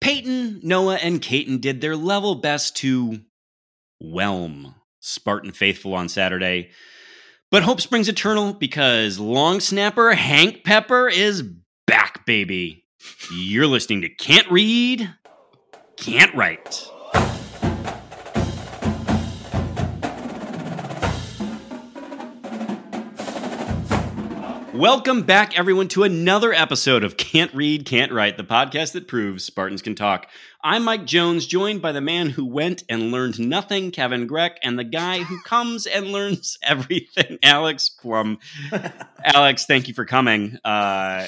Payton, Noah, and Katin did their level best to whelm Spartan Faithful on Saturday. But hope springs eternal because long snapper Hank Pepper is back, baby. You're listening to Can't Read, Can't Write. Welcome back, everyone, to another episode of Can't Read, Can't Write, the podcast that proves Spartans can talk. I'm Mike Jones, joined by the man who went and learned nothing, Kevin Greck, and the guy who comes and learns everything, Alex Plum. Alex, thank you for coming. Uh,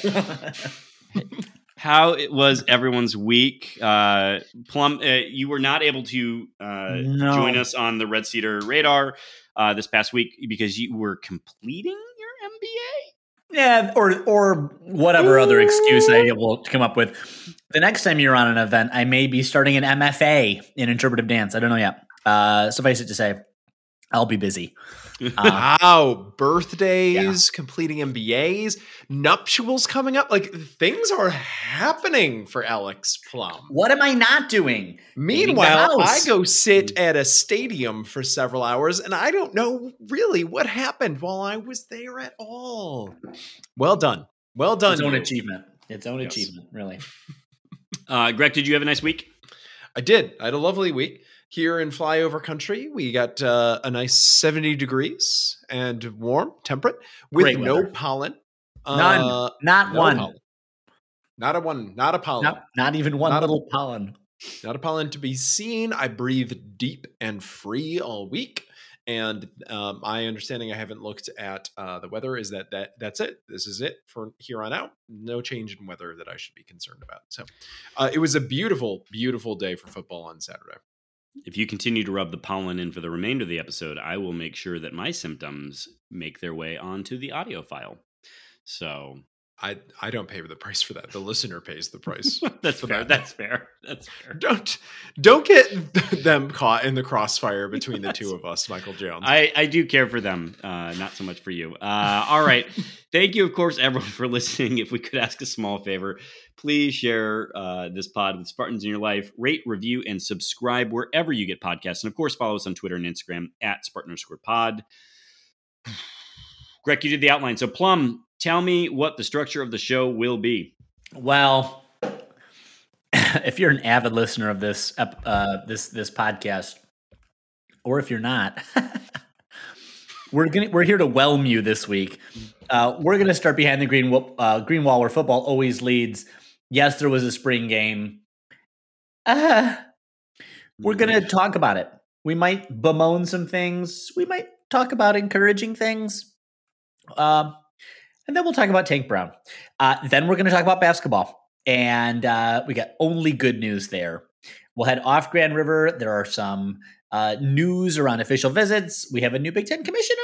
how it was everyone's week? Uh, Plum, uh, you were not able to uh, No. join us on the Red Cedar radar uh, this past week because you were completing your MBA. Yeah, or or whatever other excuse I will come up with. The next time you're on an event, I may be starting an MFA in interpretive dance. I don't know yet. Uh, suffice it to say, I'll be busy. Uh, Wow, birthdays, completing MBAs, nuptials coming up. Like things are happening for Alex Plum. what am I not doing? Meanwhile, I go sit at a stadium for several hours and I don't know really what happened while I was there at all. Well done. Well done. Its own you. achievement. Its own Yes. achievement, really. Uh, Greg, did you have a nice week? I did. I had a lovely week here in flyover country. We got uh, a nice 70 degrees and warm, temperate, with no pollen. None. Uh, Not no one. pollen. Not a one. Not a pollen. Not, not even one Not a- little pollen. Not a pollen to be seen. I breathe deep and free all week. And um, my understanding, I haven't looked at uh, the weather, is that, that that's it. This is it for here on out. No change in weather that I should be concerned about. So uh, it was a beautiful, beautiful day for football on Saturday. If you continue to rub the pollen in for the remainder of the episode, I will make sure that my symptoms make their way onto the audio file. So I I don't pay the price for that. The listener pays the price. that's fair. that. That's fair. That's fair. don't don't get them caught in the crossfire between the two of us, Michael Jones. I, I do care for them, uh, not so much for you. Uh, all right. Thank you, of course, everyone, for listening. If we could ask a small favor, please share uh, this pod with Spartans in your life. Rate, review, and subscribe wherever you get podcasts. And of course, follow us on Twitter and Instagram at Spartan underscore pod. Greg, you did the outline. So, Plum, tell me what the structure of the show will be. Well, if you're an avid listener of this uh, this this podcast, or if you're not, we're gonna we're here to whelm you this week. Uh, we're gonna start behind the green uh, green wall where football always leads. Yes, there was a spring game. Uh, we're gonna talk about it. We might bemoan some things. We might talk about encouraging things. Um, and then we'll talk about Tank Brown. Uh, then we're going to talk about basketball. And uh, we got only good news there. We'll head off Grand River. There are some uh, news around official visits. We have a new Big Ten commissioner.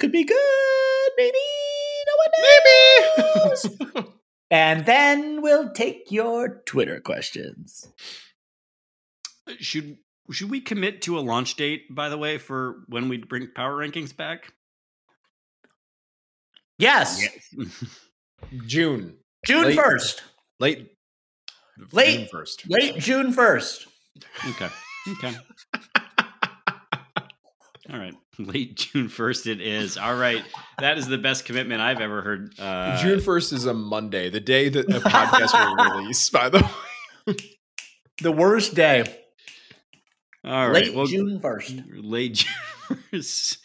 Could be good, maybe. No one knows. Maybe. and then we'll take your Twitter questions. Should should we commit to a launch date, by the way, for when we bring power rankings back? Yes, June. June Late- 1st. Late. Late- June first. Late June 1st. Okay. Okay. All right. Late June 1st it is. All right. That is the best commitment I've ever heard. Uh, June first is a Monday, the day that the podcast will release. By the way, The worst day. All right. Late well, June 1st. late June 1st.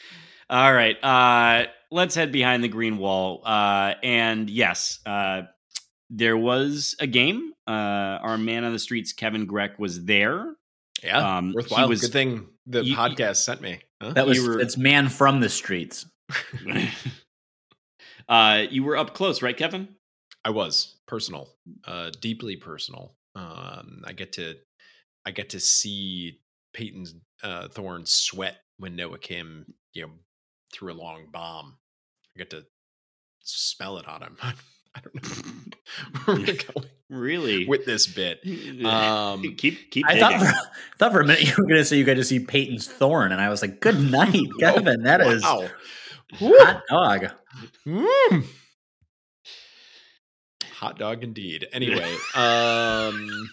All right. Uh, let's head behind the green wall. Uh, and yes, uh, there was a game. Uh, our man on the streets, Kevin Greck, was there. yeah, Um, worthwhile. was- Good thing the you- podcast sent me. Huh? That was were- it's man from the streets. uh, you were up close, right, Kevin? I was personal, uh, deeply personal. Um, I get to, I get to see Payton uh, Thorne sweat when Noah Kim, you know, threw a long bomb. I get to smell it on him. I don't know where we're going Really? with this bit. Um, keep keep. I thought digging. for, thought for a minute you were going to say you got to see Payton's thorn, and I was like, "Good night, Kevin. That is wow. hot dog." Mm. Hot dog indeed. Anyway, um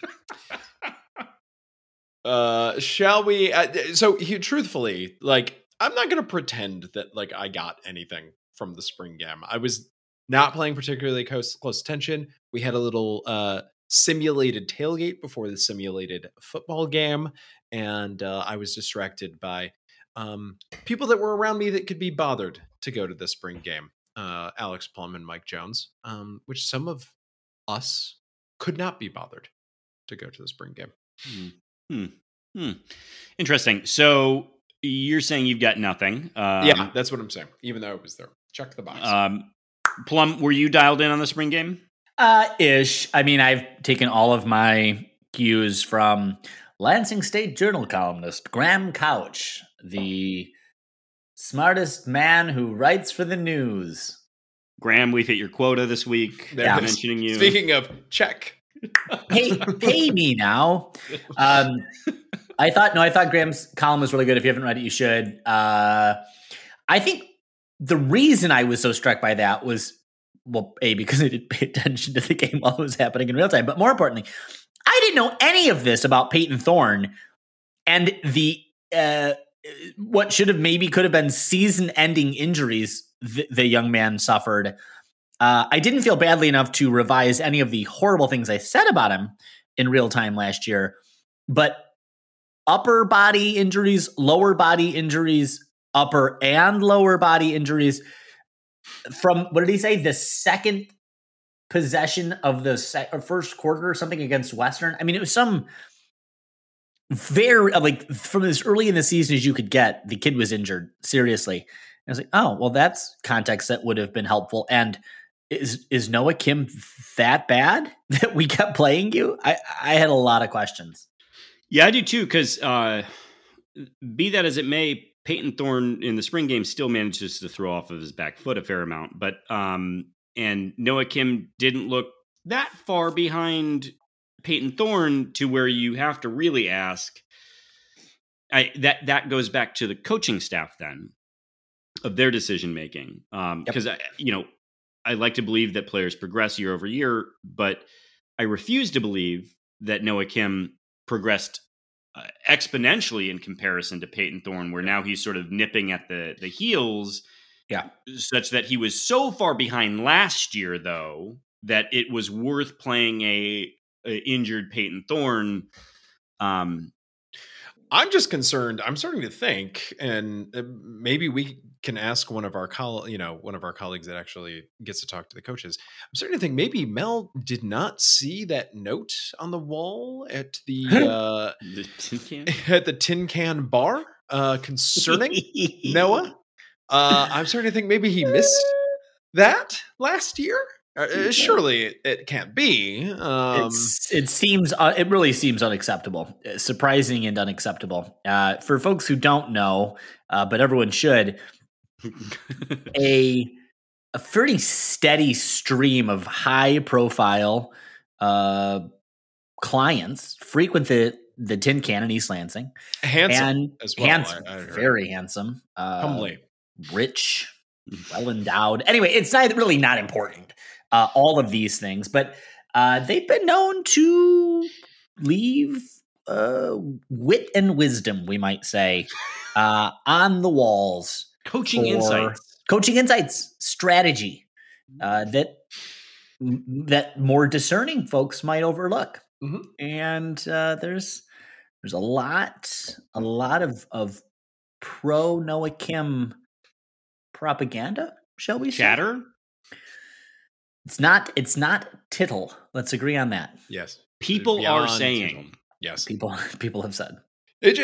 Uh, shall we? Uh, so, he, truthfully, like, I'm not going to pretend that like I got anything from the spring game. I was not playing particularly close, close attention. We had a little uh, simulated tailgate before the simulated football game, and uh, I was distracted by um, people that were around me that could be bothered to go to the spring game. Uh, Alex Plum and Mike Jones, um, which some of us could not be bothered to go to the spring game. Hmm. Hmm. hmm. Interesting. So you're saying you've got nothing. Um, yeah, that's what I'm saying. Even though it was there, check the box. Um, Plum, were you dialed in on the spring game? Uh, ish. I mean, I've taken all of my cues from Lansing State Journal columnist Graham Couch, the smartest man who writes for the news. Graham, we've hit your quota this week. They're yeah. mentioning you. Speaking of check, pay pay me now. Um, I thought no, I thought Graham's column was really good. If you haven't read it, you should. Uh, I think the reason I was so struck by that was well, a because I didn't pay attention to the game while it was happening in real time, but more importantly, I didn't know any of this about Payton Thorne and the uh, what should have maybe could have been season-ending injuries th- the young man suffered. Uh, I didn't feel badly enough to revise any of the horrible things I said about him in real time last year, but upper body injuries, lower body injuries, upper and lower body injuries from what did he say? The second possession of the first quarter or something against Western. I mean, it was some very like from as early in the season as you could get. The kid was injured seriously. I was like, oh well, that's context that would have been helpful and is is Noah Kim that bad that we kept playing you? I I had a lot of questions. Yeah, I do too. Because uh, be that as it may, Payton Thorne in the spring game still manages to throw off of his back foot a fair amount. But um, and Noah Kim didn't look that far behind Payton Thorne to where you have to really ask. I that that goes back to the coaching staff then of their decision making because um, yep. you know I like to believe that players progress year over year, but I refuse to believe that Noah Kim progressed uh, exponentially in comparison to Payton Thorne, where now he's sort of nipping at the the heels. Yeah, such that he was so far behind last year, though, that it was worth playing a, a injured Payton Thorne. Um, I'm just concerned. I'm starting to think, and uh, maybe we can ask one of our coll- you know, one of our colleagues that actually gets to talk to the coaches. I'm starting to think maybe Mel did not see that note on the wall at the, uh, the tin can? at the tin can bar uh, concerning Noah. Uh, I'm starting to think maybe he missed that last year. Uh, uh surely it, can't be. Um, it seems uh, it really seems unacceptable, uh, surprising and unacceptable. Uh, for folks who don't know, uh, but everyone should, a a pretty steady stream of high profile clients frequent the the Tin Can in East Lansing. Handsome and as well. Handsome, I, I very handsome, uh, rich, well endowed. Anyway, it's not really not important uh, all of these things, but uh, they've been known to leave uh, wit and wisdom, we might say, uh, on the walls. Coaching insights, coaching insights, strategy uh, that that more discerning folks might overlook. Mm-hmm. And uh, there's there's a lot a lot of of pro Noah Kim propaganda, shall we chatter? It's not. It's not tittle. Let's agree on that. Yes, people are saying. Tittle. Yes, people. People have said. It,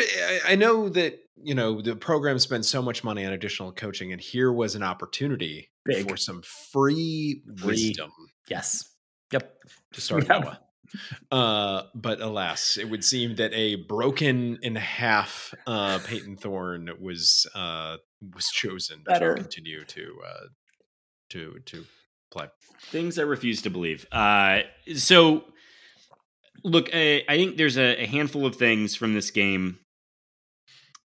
I know that you know the program spends so much money on additional coaching, and here was an opportunity Big. for some free, free wisdom. Yes. Yep. To start yep. Noah. Uh, but alas, it would seem that a broken in half uh, Payton Thorne was uh, was chosen Better. to continue to uh, to to play. Things I refuse to believe. Uh, so, look, I, I think there's a, a handful of things from this game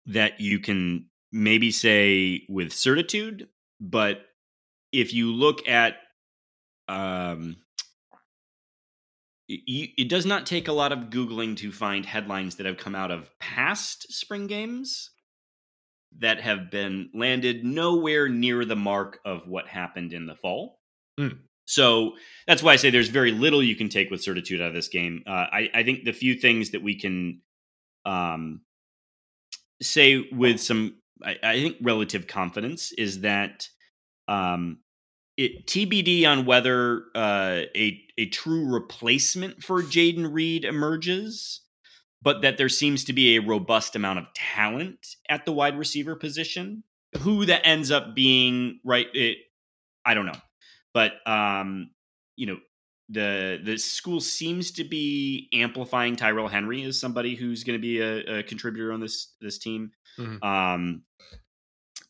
that you can maybe say with certitude, but if you look at um, it, it does not take a lot of googling to find headlines that have come out of past spring games that have been landed nowhere near the mark of what happened in the fall. Hmm. So that's why I say there's very little you can take with certitude out of this game. Uh, I, I think the few things that we can um, say with some, I, I think, relative confidence is that um, it TBD on whether uh, a a true replacement for Jayden Reed emerges, but that there seems to be a robust amount of talent at the wide receiver position. Who that ends up being, right? It, I don't know, but um, you know, the the school seems to be amplifying Tyrell Henry as somebody who's going to be a, a, contributor on this this team. Mm-hmm. Um,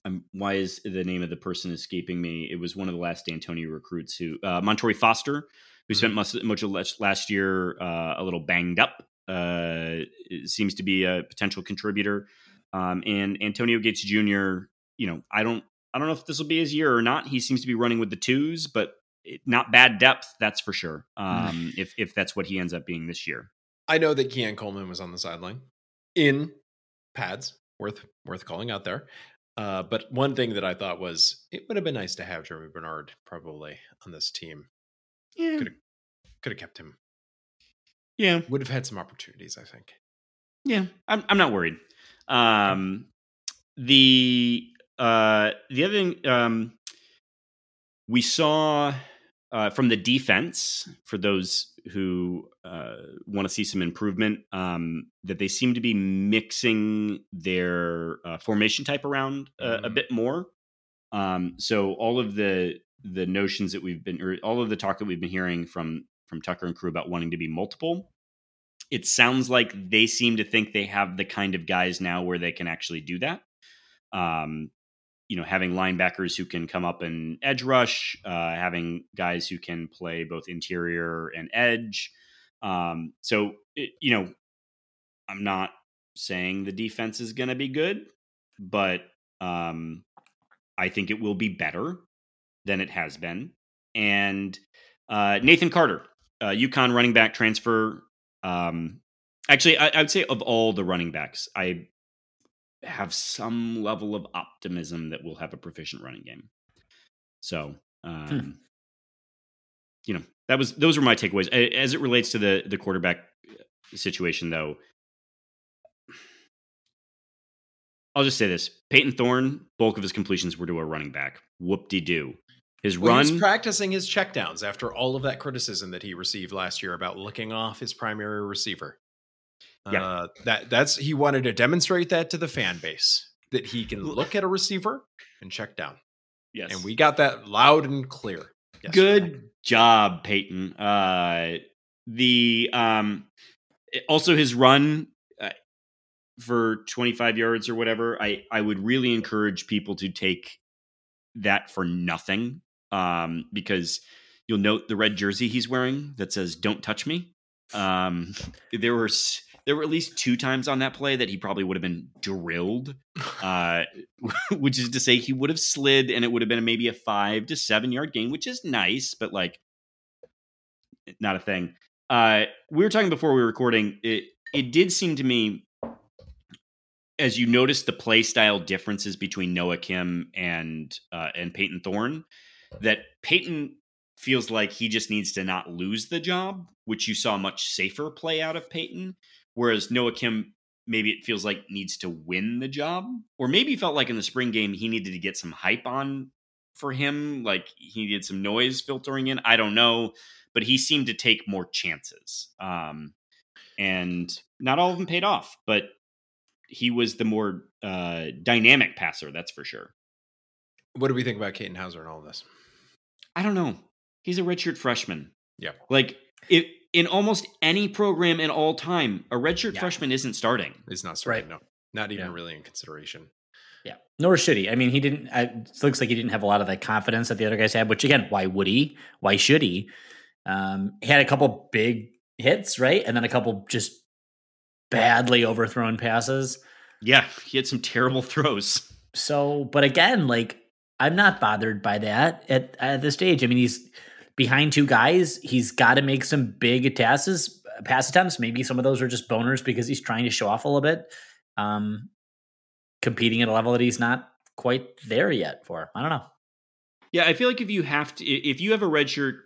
I'm, why is the name of the person escaping me? It was one of the last D'Antonio recruits who uh, Montorie Foster, who mm-hmm. spent much, much of last year uh, a little banged up. Uh, seems to be a potential contributor. Um, and Antonio Gates Jr. You know, I don't I don't know if this will be his year or not. He seems to be running with the twos, but not bad depth, that's for sure. Um, if if that's what he ends up being this year. I know that Keon Coleman was on the sideline in pads, worth worth calling out there. Uh, but one thing that I thought was it would have been nice to have Germie Bernard probably on this team. Yeah, could have could have kept him. Yeah, would have had some opportunities. I think. Yeah, I'm I'm not worried. Um, the uh the other thing um we saw uh, from the defense, for those who uh, want to see some improvement, um, that they seem to be mixing their uh, formation type around mm. a bit more. Um, so all of the the notions that we've been, or all of the talk that we've been hearing from from Tucker and crew about wanting to be multiple, it sounds like they seem to think they have the kind of guys now where they can actually do that. Um, you know, having linebackers who can come up and edge rush, uh, having guys who can play both interior and edge. Um, so, it, you know, I'm not saying the defense is going to be good, but um, I think it will be better than it has been. And uh, Nathan Carter, uh, UConn running back transfer. Um, actually, I, I would say of all the running backs, I have some level of optimism that we'll have a proficient running game. So, hmm. um, hmm. you know, that was those were my takeaways as it relates to the the quarterback uh, situation. Though, I'll just say this: Payton Thorne, bulk of his completions were to a running back. Whoop de doo. His well, run, he's practicing his checkdowns after all of that criticism that he received last year about looking off his primary receiver. Yeah. Uh, that that's he wanted to demonstrate that to the fan base that he can look at a receiver and check down. Yes. And we got that loud and clear. Yesterday. Good job, Payton. Uh, the um, also his run uh, for 25 yards or whatever. I I would really encourage people to take that for nothing um, because you'll note the red jersey he's wearing that says "Don't touch me." Um, there were there were at least two times on that play that he probably would have been drilled, uh, which is to say he would have slid and it would have been maybe a five to seven yard gain, which is nice, but like not a thing. Uh, we were talking before we were recording. It it did seem to me, as you notice the play style differences between Noah Kim and uh, and Payton Thorne, that Payton feels like he just needs to not lose the job, which you saw much safer play out of Payton. Whereas Noah Kim, maybe it feels like needs to win the job, or maybe felt like in the spring game he needed to get some hype on for him, like he needed some noise filtering in. I don't know, but he seemed to take more chances, um, and not all of them paid off. But he was the more uh, dynamic passer, that's for sure. What do we think about Katin Houser and all of this? I don't know. He's a redshirt freshman. Yeah. Like it in almost any program in all time, a redshirt yeah. freshman isn't starting. Is not starting. Right. No, not even yeah. really in consideration. Yeah, nor should he. I mean, he didn't. it looks like he didn't have a lot of the confidence that the other guys had. Which again, why would he? Why should he? Um, he had a couple big hits, right, and then a couple just badly overthrown passes. Yeah, he had some terrible throws. So, but again, like I'm not bothered by that at at this stage. I mean, he's behind two guys, he's got to make some big passes, pass attempts. Maybe some of those are just boners because he's trying to show off a little bit. Um, competing at a level that he's not quite there yet for. I don't know. Yeah, I feel like if you have to, if you have a red shirt,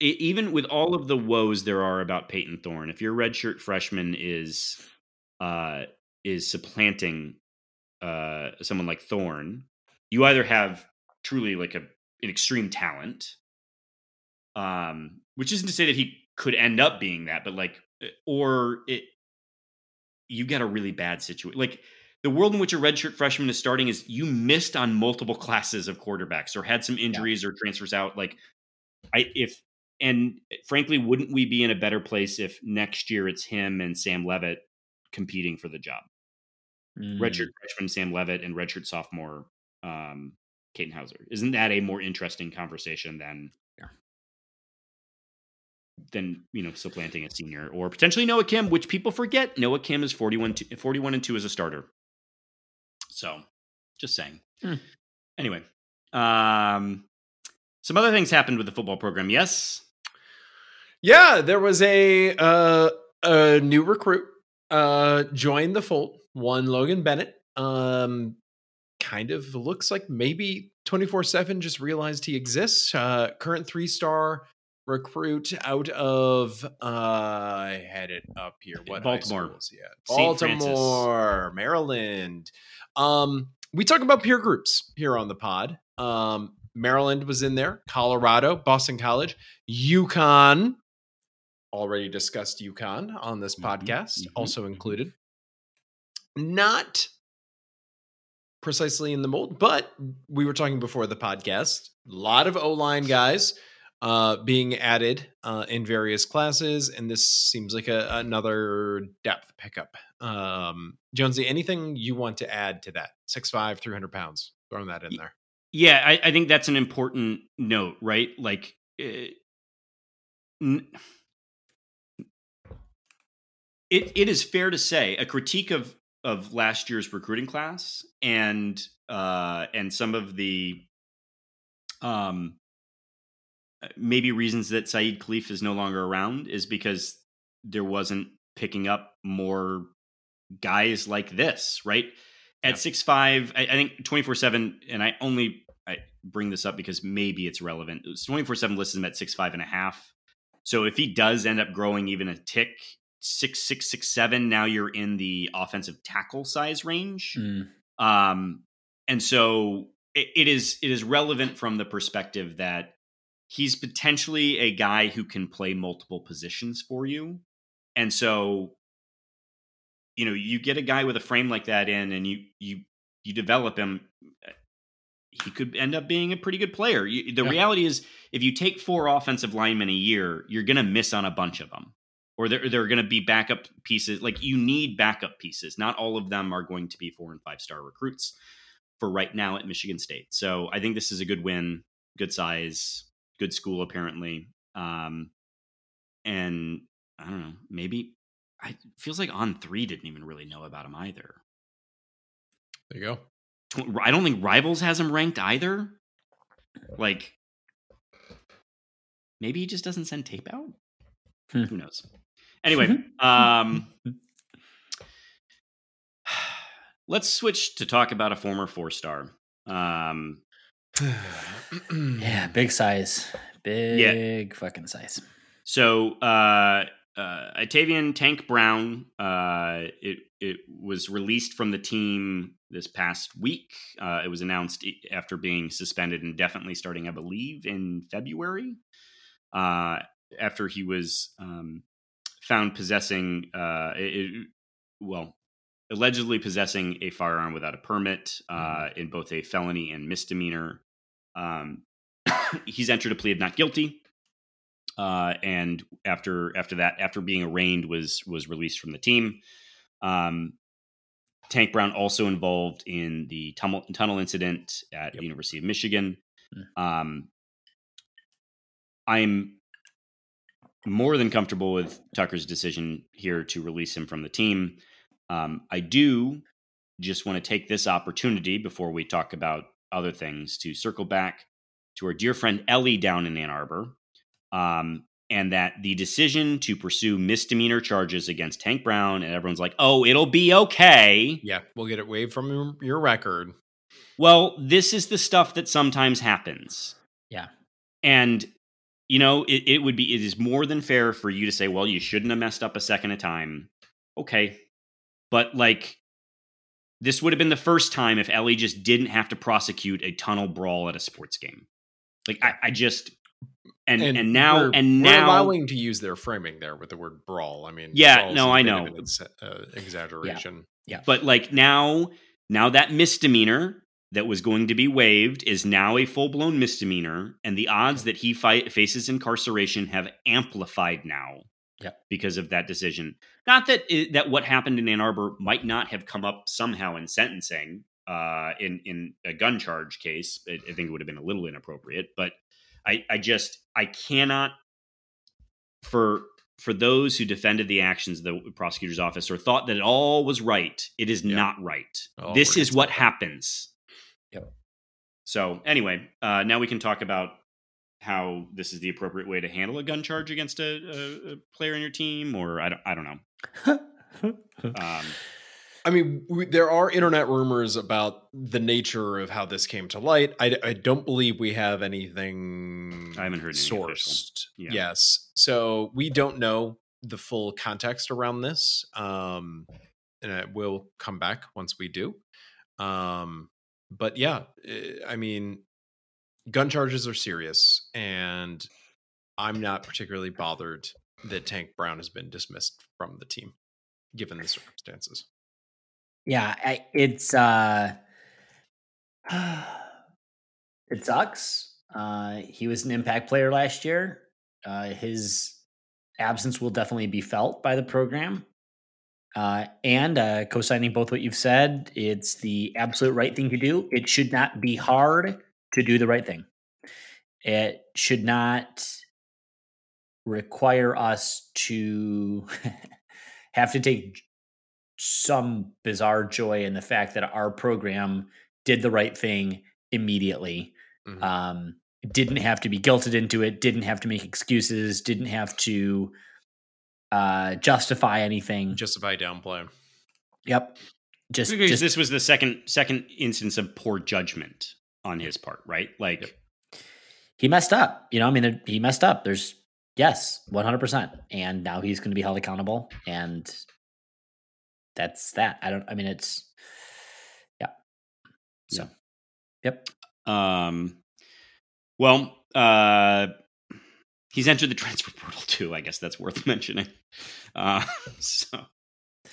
even with all of the woes there are about Payton Thorne, if your redshirt freshman is uh, is supplanting uh, someone like Thorne, you either have truly like a an extreme talent, um, which isn't to say that he could end up being that, but like, eh, or it, you get a really bad situation. Like the world in which a redshirt freshman is starting is you missed on multiple classes of quarterbacks or had some injuries yeah. or transfers out. Like, I if and frankly, wouldn't we be in a better place if next year it's him and Sam Leavitt competing for the job? Mm. Redshirt freshman Sam Leavitt and redshirt sophomore um, Katin Houser. Isn't that a more interesting conversation than yeah. than you know supplanting a senior or potentially Noah Kim, which people forget Noah Kim is 41, 41 and two as a starter. So, just saying. Hmm. Anyway, um, some other things happened with the football program. Yes. Yeah, there was a uh, a new recruit uh, joined the fold. One Logan Bennett. Um, kind of looks like maybe 24 7 just realized he exists. Uh, current three star recruit out of uh I had it up here. What Baltimore? Yeah. Baltimore, Maryland. Um, we talk about peer groups here on the pod. Um, Maryland was in there, Colorado, Boston College, UConn. Already discussed UConn on this mm-hmm, podcast, mm-hmm, also mm-hmm. included. Not precisely in the mold, but we were talking before the podcast. A lot of O line guys uh, being added uh, in various classes, and this seems like a, another depth pickup. Um, Jonesy, anything you want to add to that? 6'5", 300 pounds. Throwing that in there. Yeah, I, I think that's an important note, right? Like, uh, it, it is fair to say a critique of of last year's recruiting class and uh and some of the um maybe reasons that Saeed Khalif is no longer around is because there wasn't picking up more guys like this, right? At six five, I, I think twenty four seven, and I only I bring this up because maybe it's relevant. Twenty four seven lists him at six five and a half. So if he does end up growing even a tick, six six six seven, now you're in the offensive tackle size range. Mm. Um, and so it, it is it is relevant from the perspective that he's potentially a guy who can play multiple positions for you. And so you know, you get a guy with a frame like that in and you you you develop him eh, he could end up being a pretty good player. You, the yeah. reality is, if you take four offensive linemen a year, you're going to miss on a bunch of them, or they're, they're going to be backup pieces. Like you need backup pieces. Not all of them are going to be four and five star recruits for right now at Michigan State. So I think this is a good win, good size, good school apparently. Um, and I don't know, maybe I feels like on three didn't even really know about him either. There you go. I don't think Rivals has him ranked either. Like, maybe he just doesn't send tape out. Hmm. Who knows? Anyway, um, let's switch to talk about a former four star. Um, yeah, big size, big yeah. fucking size. So, uh, uh, Itayvion Tank Brown, uh, it it was released from the team this past week. Uh, it was announced after being suspended indefinitely, starting, I believe, in February. Uh, after he was um, found possessing, uh, it, well, allegedly possessing a firearm without a permit uh, mm-hmm. in both a felony and misdemeanor. Um, he's entered a plea of not guilty uh, and after after that, after being arraigned, was was released from the team. Um, Tank Brown also involved in the tunnel, tunnel incident at yep. the University of Michigan. Um, I'm more than comfortable with Tucker's decision here to release him from the team. Um, I do just want to take this opportunity before we talk about other things to circle back to our dear friend Eli down in Ann Arbor, um, and that the decision to pursue misdemeanor charges against Tank Brown, and everyone's like, "Oh, it'll be okay." Yeah, we'll get it waived from your record. Well, this is the stuff that sometimes happens. Yeah. And you know, it, it would be it is more than fair for you to say, well, you shouldn't have messed up a second of time. Okay. But like this would have been the first time if Eli just didn't have to prosecute a tunnel brawl at a sports game. Like I, I just and and, now we're, and now allowing to use their framing there with the word brawl. I mean, Yeah, no, I know. ex- uh, exaggeration. Yeah. But like now now that misdemeanor that was going to be waived is now a full-blown misdemeanor and the odds that he fight, faces incarceration have amplified now Yeah. because of that decision not that it, that what happened in Ann Arbor might not have come up somehow in sentencing uh, in in a gun charge case I, I think it would have been a little inappropriate but I I just I cannot for for those who defended the actions of the prosecutor's office or thought that it all was right, it is Yeah. not right. Oh, this is what happens. Yep. So anyway, uh, now we can talk about how this is the appropriate way to handle a gun charge against a, a, a player in your team, or I don't, I don't know. Um, I mean, we, there are internet rumors about the nature of how this came to light. I, I don't believe we have anything. I haven't heard anything official. sourced. Yeah. Yes, so we don't know the full context around this, um, and it will come back once we do. Um, but yeah, eh, I mean, gun charges are serious, and I'm not particularly bothered that Tank Brown has been dismissed from the team, given the circumstances. Yeah, it's uh it sucks. Uh he was an impact player last year. Uh his absence will definitely be felt by the program. Uh and uh co-signing both what you've said, it's the absolute right thing to do. It should not be hard to do the right thing. It should not require us to have to take some bizarre joy in the fact that our program did the right thing immediately. Mhm. Um, didn't have to be guilted into it, didn't have to make excuses, didn't have to uh, justify anything. Justify downplay. yep. Just, because just this was the second second instance of poor judgment on his part, right? Like, he messed up. You know, I mean, he messed up. There's yes, one hundred percent, and now he's going to be held accountable, and that's that. I don't. I mean, it's yeah. So, yep. Um, well, uh, he's entered the transfer portal too. I guess that's worth mentioning. Uh, so,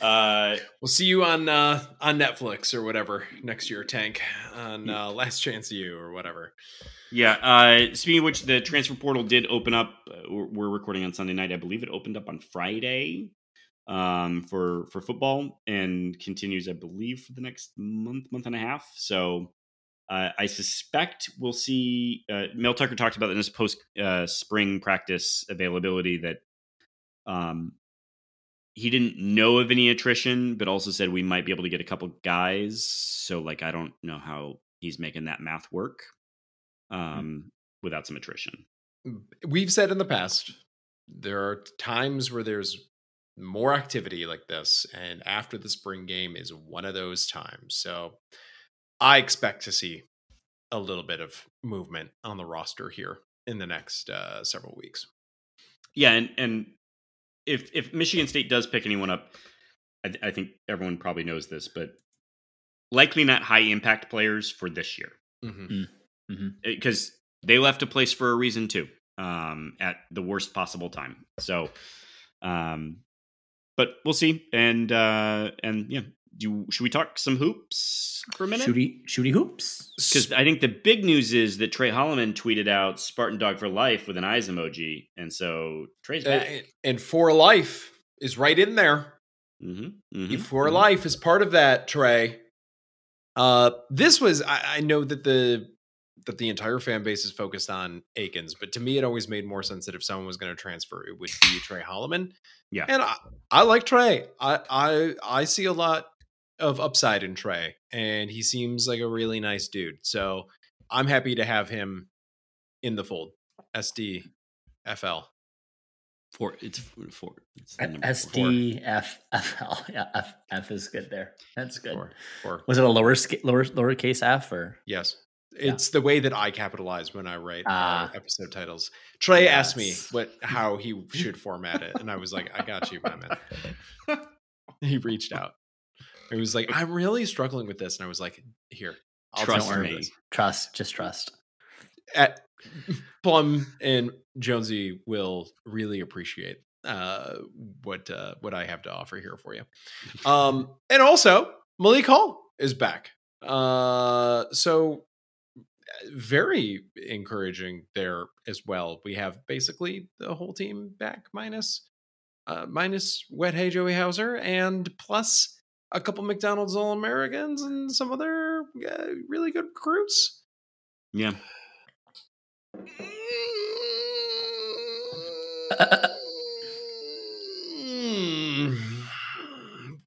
uh, We'll see you on uh, on Netflix or whatever next year, Tank, on uh, Last Chance of You or whatever. yeah. Uh, speaking of which, the transfer portal did open up. Uh, we're, we're recording on Sunday night. I believe it opened up on Friday um for for football and continues i believe for the next month month and a half so uh, i suspect we'll see uh, mel tucker talked about in his post uh, spring practice availability that um he didn't know of any attrition but also said we might be able to get a couple guys. So like i don't know how he's making that math work um without some attrition. We've said in the past there are times where there's more activity like this, and after the spring game is one of those times. So I expect to see a little bit of movement on the roster here in the next uh, several weeks. Yeah, and and if if Michigan State does pick anyone up, I, th- I think everyone probably knows this, but likely not high impact players for this year Mm-hmm. because they left a place for a reason too, um, at the worst possible time. So, um, but we'll see, and uh, and yeah, do should we talk some hoops for a minute? Shooty, shooty hoops. Because I think the big news is that Tre Holloman tweeted out "Spartan Dog for Life" with an eyes emoji, and so Tre's back. And, and for life is right in there. mm-hmm, for life is part of that Tre. Uh, this was I, I know that the that the entire fan base is focused on Akins, but to me, it always made more sense that if someone was going to transfer, it would be Tre Holloman. Yeah. and I, I like Tre. I I I see a lot of upside in Tre, and he seems like a really nice dude. So I'm happy to have him in the fold. SD FL. Four. It's four. It's the number four. SDFFL. Yeah, F, F is good there. That's good. Four. Four. Was it a lower sca- lower lowercase f or? Yes. Yeah. It's the way that I capitalize when I write Ah. our episode titles. Tre asked me what how he should format it, and I was like, "I got you, my man." he reached out. He was like, "I'm really struggling with this," and I was like, "Here, I'll Trust take care of me. Trust, just trust. At Plum and Jonesy will really appreciate uh, what uh, what I have to offer here for you. Um, and also, Malik Hall is back. Uh, so very encouraging there as well. We have basically the whole team back minus uh, minus Wet Hay Joey Hauser and plus a couple McDonald's All Americans and some other uh, really good recruits. Yeah.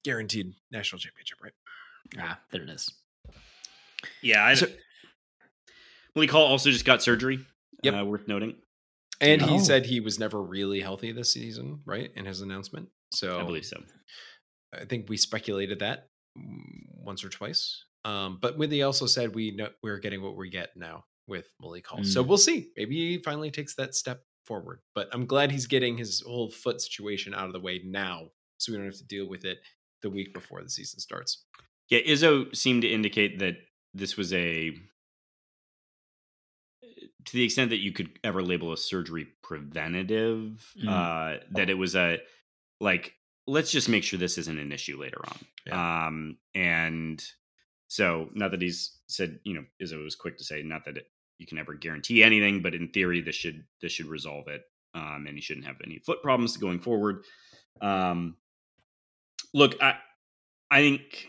Guaranteed national championship, right? Ah, there it is. Yeah. I, So- Malik Hall also just got surgery. Yep. Uh, worth noting. And he Oh. said he was never really healthy this season, right? In his announcement. So I believe so. I think we speculated that mm, once or twice. Um, but he also said we know we're getting what we get now with Malik Hall. So Mm. we'll see. Maybe he finally takes that step forward. But I'm glad he's getting his whole foot situation out of the way now, so we don't have to deal with it the week before the season starts. Yeah, Izzo seemed to indicate that this was a to the extent that you could ever label a surgery preventative, Mm. uh, that it was a like let's just make sure this isn't an issue later on. Yeah. Um, and so not that he's said, you know, Izzo was quick to say, not that it, you can ever guarantee anything, but in theory, this should this should resolve it, um, and he shouldn't have any foot problems going forward. Um, look, I I think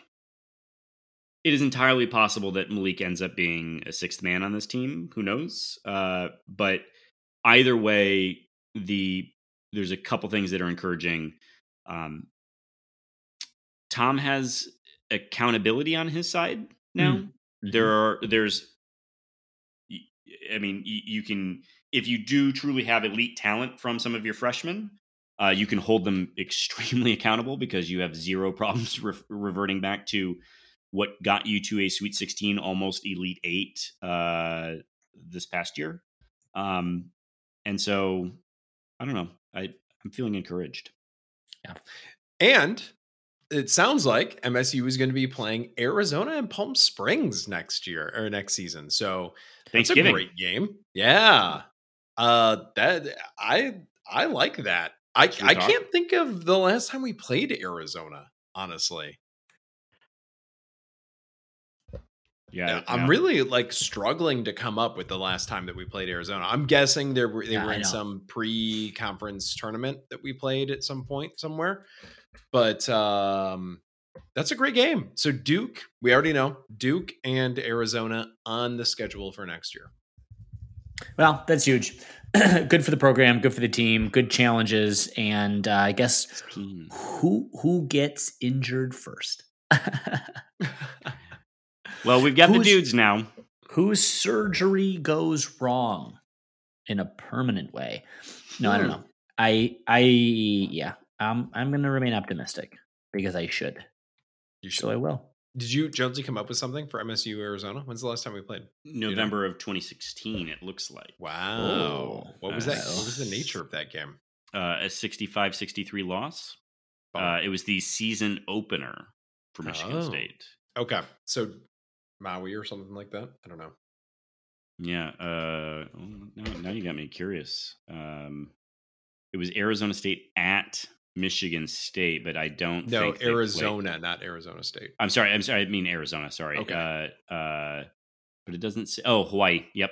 it is entirely possible that Malik ends up being a sixth man on this team. Who knows? Uh, but either way, the there's a couple things that are encouraging. Um, Tom has accountability on his side now. Mhm. There are there's, I mean, you can if you do truly have elite talent from some of your freshmen, uh, you can hold them extremely accountable because you have zero problems re- reverting back to what got you to a Sweet 16, almost Elite Eight uh, this past year. Um, and so, I don't know. I I'm feeling encouraged. And it sounds like MSU is going to be playing Arizona and Palm Springs next year or next season. So that's a Thanksgiving. great game. Yeah. Uh that I I like that. I I can't think of the last time we played Arizona, honestly. Yeah, I'm yeah. really like struggling to come up with the last time that we played Arizona. I'm guessing there were they Yeah, were in some pre-conference tournament that we played at some point somewhere. But um that's a great game. So Duke, we already know Duke and Arizona on the schedule for next year. Well, that's huge. good for the program, good for the team, good challenges, and uh, I guess who who gets injured first? Well, we've got the dudes now. Whose surgery goes wrong in a permanent way? No, I don't Hmm. know. I I yeah, um, I'm going to remain optimistic because I should. You So I will. Did you Jonesy come up with something for MSU Arizona? When's the last time we played? November of 2016, it looks like. Wow. Oh, what was that? What was the nature of that game? Uh, a 65 63 loss. Oh, Uh, it was the season opener for Michigan Oh. State. okay. So Maui or something like that? I don't know. Yeah. Uh, oh, now, now you got me curious. Um, it was Arizona State at Michigan State, but I don't No, think they played- Arizona, not Arizona State. I'm sorry. I'm sorry. I mean Arizona. Sorry. Okay. Uh, uh, but it doesn't say. Oh, Hawaii. Yep.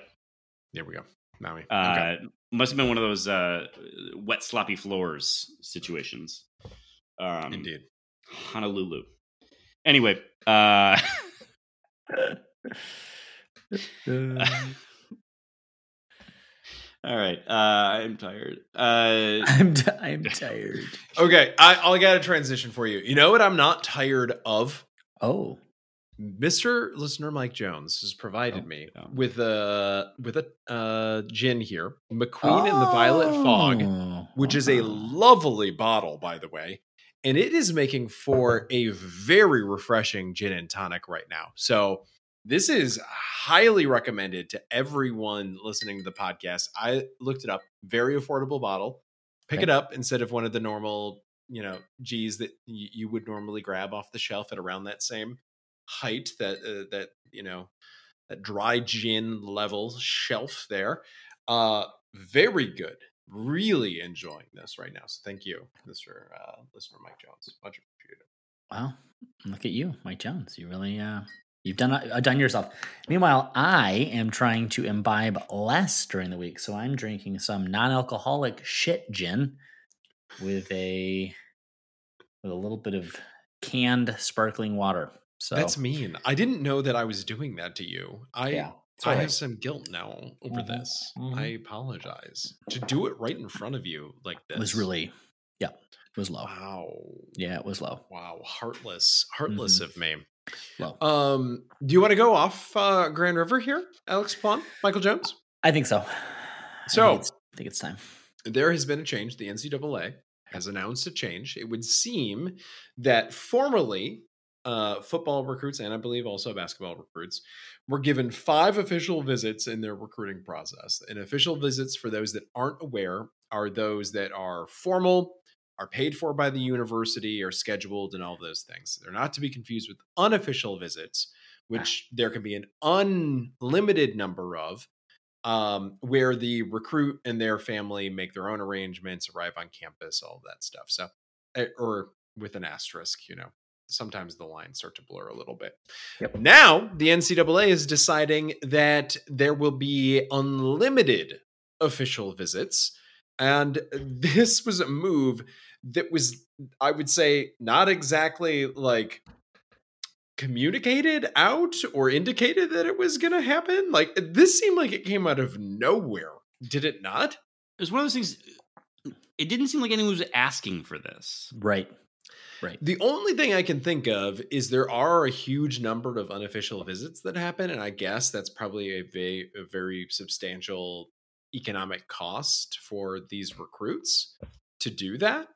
There we go. Maui. Uh, okay. Must have been one of those uh, wet, sloppy floors situations. Um, Indeed. Honolulu. Anyway, uh, all right. Uh, I'm tired. Uh, I'm t- I'm tired. Okay, I, I got a transition for you. You know what I'm not tired of? Oh, Mr. Listener Mike Jones has provided Oh, me yeah. with a with a uh, gin here, McQueen and the Violet Fog, Oh, which is a lovely bottle, by the way, and it is making for a very refreshing gin and tonic right now. So this is highly recommended to everyone listening to the podcast. I looked it up, very affordable bottle. Pick Okay. it up instead of one of the normal, you know, G's that y- you would normally grab off the shelf at around that same height that uh, that you know that dry gin level shelf there. Uh, very good. Really enjoying this right now. So thank you, Mr. Uh, listener Mike Jones. Much appreciated. Wow, look at you, Mike Jones. You really uh you've done uh, done yourself. Meanwhile, I am trying to imbibe less during the week, so I'm drinking some non-alcoholic shit gin with a with a little bit of canned sparkling water. So That's mean. I didn't know that I was doing that to you. I Yeah, I have some guilt now over Mhm, this. mhm. I apologize. To do it right in front of you like this It was really yeah, it was low. wow. Yeah, it was low. Wow, heartless, heartless Mhm. of me. Low. Um, do you want to go off uh, Grand River here, Alex Plum, Michael Jones? I think so. I So- think I think it's time. there has been a change. The NCAA has announced a change. It would seem that formerly uh, football recruits and I believe also basketball recruits were given five official visits in their recruiting process. And official visits, for those that aren't aware, are those that are formal, are paid for by the university, are scheduled, and all those things. They're not to be confused with unofficial visits, which there can be an unlimited number of um, where the recruit and their family make their own arrangements, arrive on campus, all that stuff. So, eh, or with an asterisk, you know, sometimes the lines start to blur a little bit. Yep. Now, the NCAA is deciding that there will be unlimited official visits. And this was a move that was, I would say, not exactly like communicated out or indicated that it was going to happen. Like this seemed like it came out of nowhere. Did it not? It was one of those things. It didn't seem like anyone was asking for this. Right. Right. The only thing I can think of is there are a huge number of unofficial visits that happen, and I guess that's probably a very, a very substantial economic cost for these recruits to do that.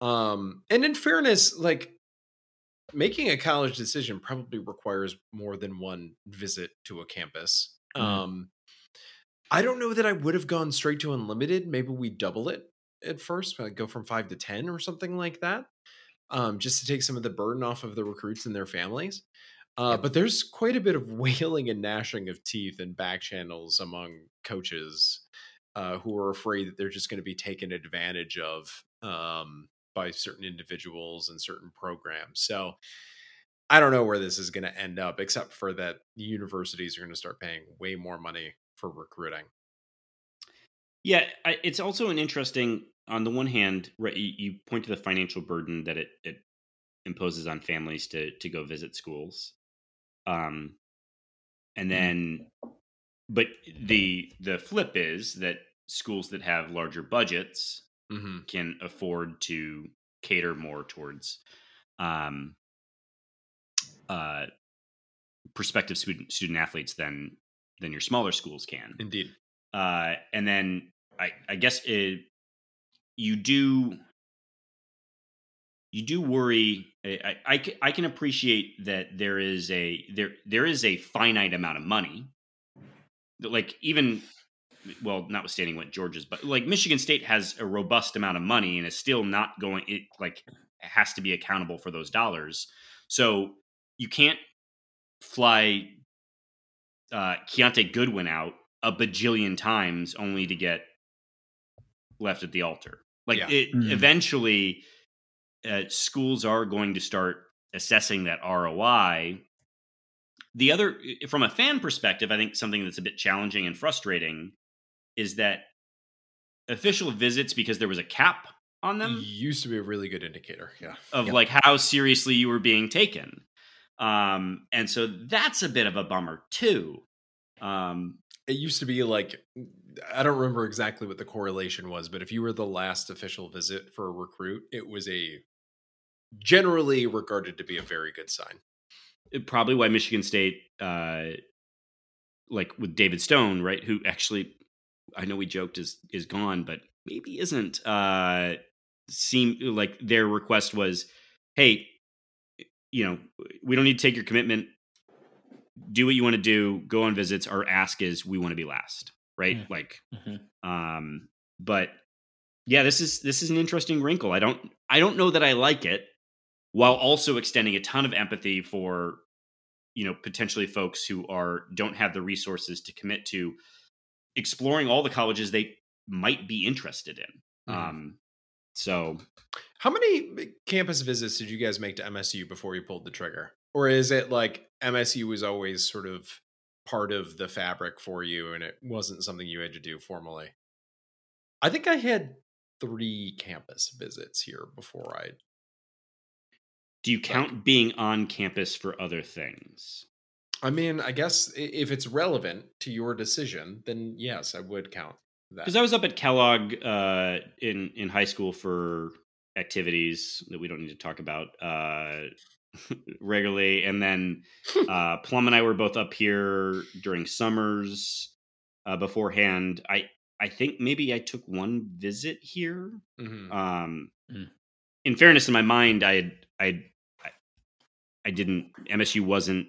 Um, and in fairness, like making a college decision probably requires more than one visit to a campus. Mhm. Um, I don't know that I would have gone straight to unlimited. Maybe we double it at first, like go from five to ten or something like that, um, just to take some of the burden off of the recruits and their families. Uh. But there's quite a bit of wailing and gnashing of teeth and back channels among coaches uh, who are afraid that they're just going to be taken advantage of um, by certain individuals and certain programs. So I don't know where this is going to end up, except for that universities are going to start paying way more money for recruiting. Yeah, I, it's also an interesting. On the one hand, right, you, you point to the financial burden that it, it imposes on families to to go visit schools, um, and then, but the the flip is that schools that have larger budgets Mm-hmm. can afford to cater more towards um, uh, prospective student student athletes than than your smaller schools can. Indeed. Uh, and then I, I guess it, you do you do worry. I, I, I can appreciate that there is a there there is a finite amount of money. Like even well, notwithstanding what Georgia's, but like Michigan State has a robust amount of money and is still not going. It like has to be accountable for those dollars. So you can't fly uh, Keontae Goodwin out a bajillion times only to get left at the altar. Like Yeah. it, Mhm. eventually, uh, schools are going to start assessing that ROI. The other, from a fan perspective, I think something that's a bit challenging and frustrating is that official visits, because there was a cap on them, Used to be a really good indicator. Yeah. of Yep. like how seriously you were being taken. Um, and so that's a bit of a bummer too. Um, It used to be like I don't remember exactly what the correlation was, but if you were the last official visit for a recruit, it was a generally regarded to be a very good sign. probably why Michigan State, uh, like with David Stone, right, who actually I know we joked is is gone, but maybe isn't. Uh, seem like their request was, "Hey, you know, we don't need to take your commitment. Do what you want to do. Go on visits. Our ask is we want to be last, right? Mm. Like, Mhm. um, but yeah, this is this is an interesting wrinkle. I don't I don't know that I like it, while also extending a ton of empathy for you know potentially folks who are don't have the resources to commit to exploring all the colleges they might be interested in. Mhm. Um, so How many campus visits did you guys make to MSU before you pulled the trigger? Or is it like MSU was always sort of part of the fabric for you and it wasn't something you had to do formally? I think I had three campus visits here before I. do you count being on campus for other things? I mean, I guess if it's relevant to your decision, then yes, I would count that. Because I was up at Kellogg uh, in in high school for activities that we don't need to talk about uh, regularly, and then uh, Plum and I were both up here during summers uh, beforehand. I I think maybe I took one visit here. Mhm. Um, Mm. In fairness, in my mind, I had I I- I didn't MSU wasn't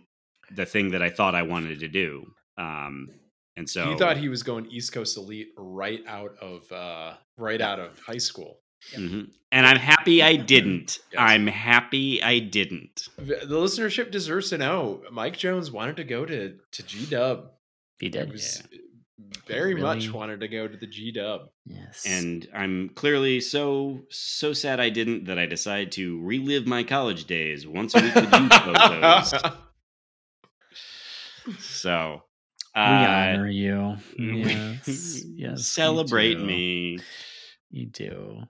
the thing that I thought I wanted to do. Um, and so he thought he was going East Coast Elite right out of uh right out of high school. Mhm. And I'm happy I didn't. Yes. I'm happy I didn't. The the listenership deserves to know Mike Jones wanted to go to to G Dub. He He did. was very much wanted to go to the G Dub. Yes. And I'm clearly so so sad I didn't that I decided to relive my college days once a week with you photos. So we uh, honor you. Yes. yes. celebrate do. me. You do.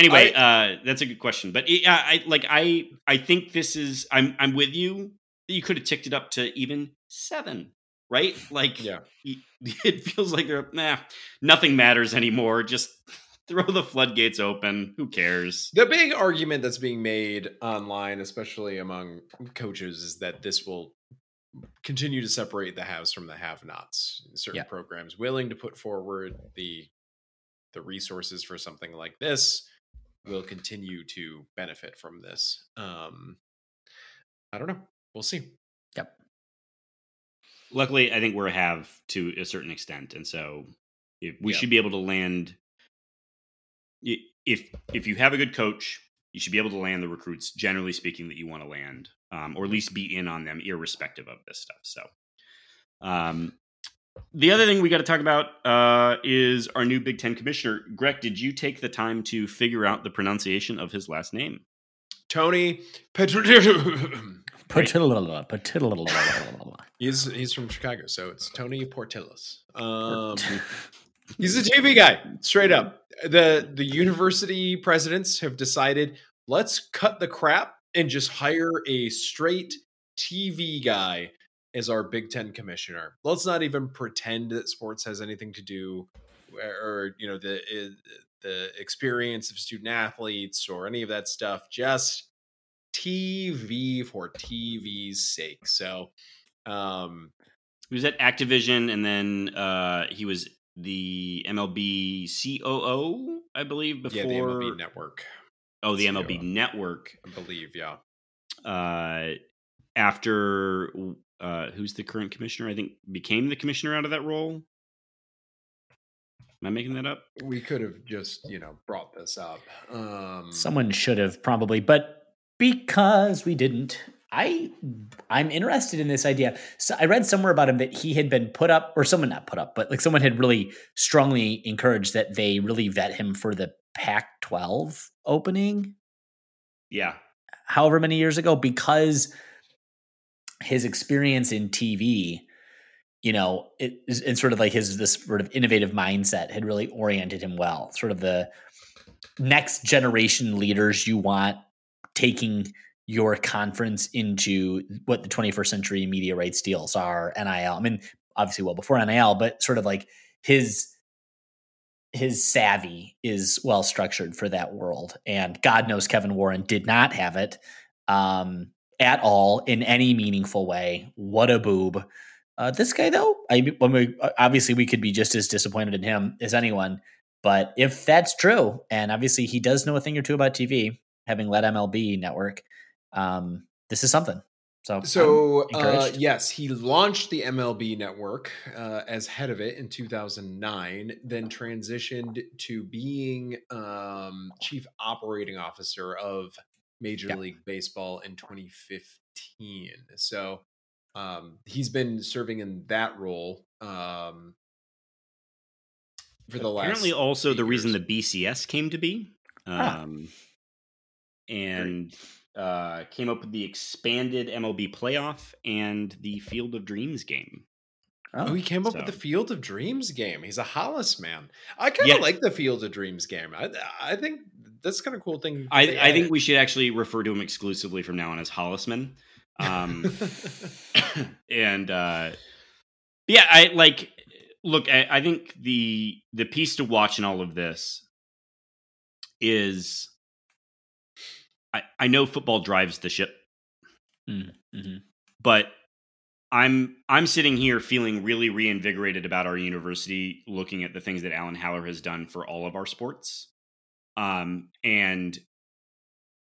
Anyway, uh, that's a good question. But yeah, I like I I think this is I'm I'm with you. You could have ticked it up to even seven, right? Like yeah. it feels like they're nah, nothing matters anymore. Just throw the floodgates open. Who cares? The big argument that's being made online, especially among coaches, is that this will continue to separate the haves from the have-nots. Certain Yeah. programs willing to put forward the the resources for something like this will continue to benefit from this. Um, I don't know. We'll see. Yep. Luckily, I think we're a have to a certain extent, and so if we Yeah. should be able to land. If if you have a good coach, you should be able to land the recruits. Generally speaking, that you want to land, um, or at least be in on them, irrespective of this stuff. So, um, the other thing we got to talk about uh, is our new Big Ten commissioner, Greg. Did you take the time to figure out the pronunciation of his last name? Tony Petr- Patilla, patilla. he's he's from Chicago, so it's Tony Portillos. Um, he's a TV guy, straight up. the The university presidents have decided let's cut the crap and just hire a straight TV guy as our Big Ten commissioner. Let's not even pretend that sports has anything to do, or, you know the uh, the experience of student athletes or any of that stuff. Just TV for TV's sake. So, um, He was at Activision, and then uh, he was the MLB COO, I believe. Before yeah, the MLB network, oh, the COO. MLB Network. I believe. Yeah. Uh, after uh, who's the current commissioner? I think became the commissioner out of that role. Am I making that up? We could have just, you know, brought this up. Um, Someone should have probably, but because we didn't, I I'm interested in this idea. So I read somewhere about him that he had been put up, or someone not put up, but like someone had really strongly encouraged that they really vet him for the Pac-12 opening, Yeah, however many years ago, because his experience in TV, you know, it and sort of like his this sort of innovative mindset had really oriented him well. Sort of the next generation leaders you want taking your conference into what the 21st century media rights deals are, NIL. I mean, obviously well before NIL, but sort of like his his savvy is well structured for that world. And God knows Kevin Warren did not have it. Um, at all in any meaningful way. What a boob. Uh, this guy, though, I we obviously we could be just as disappointed in him as anyone. But if that's true, and obviously he does know a thing or two about TV, having led MLB Network, um, this is something. So, so uh, yes, he launched the MLB network uh, as head of it in 2009, then transitioned to being um, chief operating officer of Major yeah. League Baseball in 2015. So um, he's been serving in that role um, for the last. Apparently, also the years. reason the BCS came to be. Um, and uh, came up with the expanded MLB playoff and the Field of Dreams game. Oh, oh he came up so. with the Field of Dreams game. He's a Hollis man. I kind of yeah. like the Field of Dreams game. I, I think that's kind of cool thing. I, I think we should actually refer to him exclusively from now on as Hollisman. Um, and uh, yeah, I like. Look, I, I think the the piece to watch in all of this is I, I know football drives the ship, mm, mm-hmm. but I'm I'm sitting here feeling really reinvigorated about our university, looking at the things that Alan Haller has done for all of our sports, um, and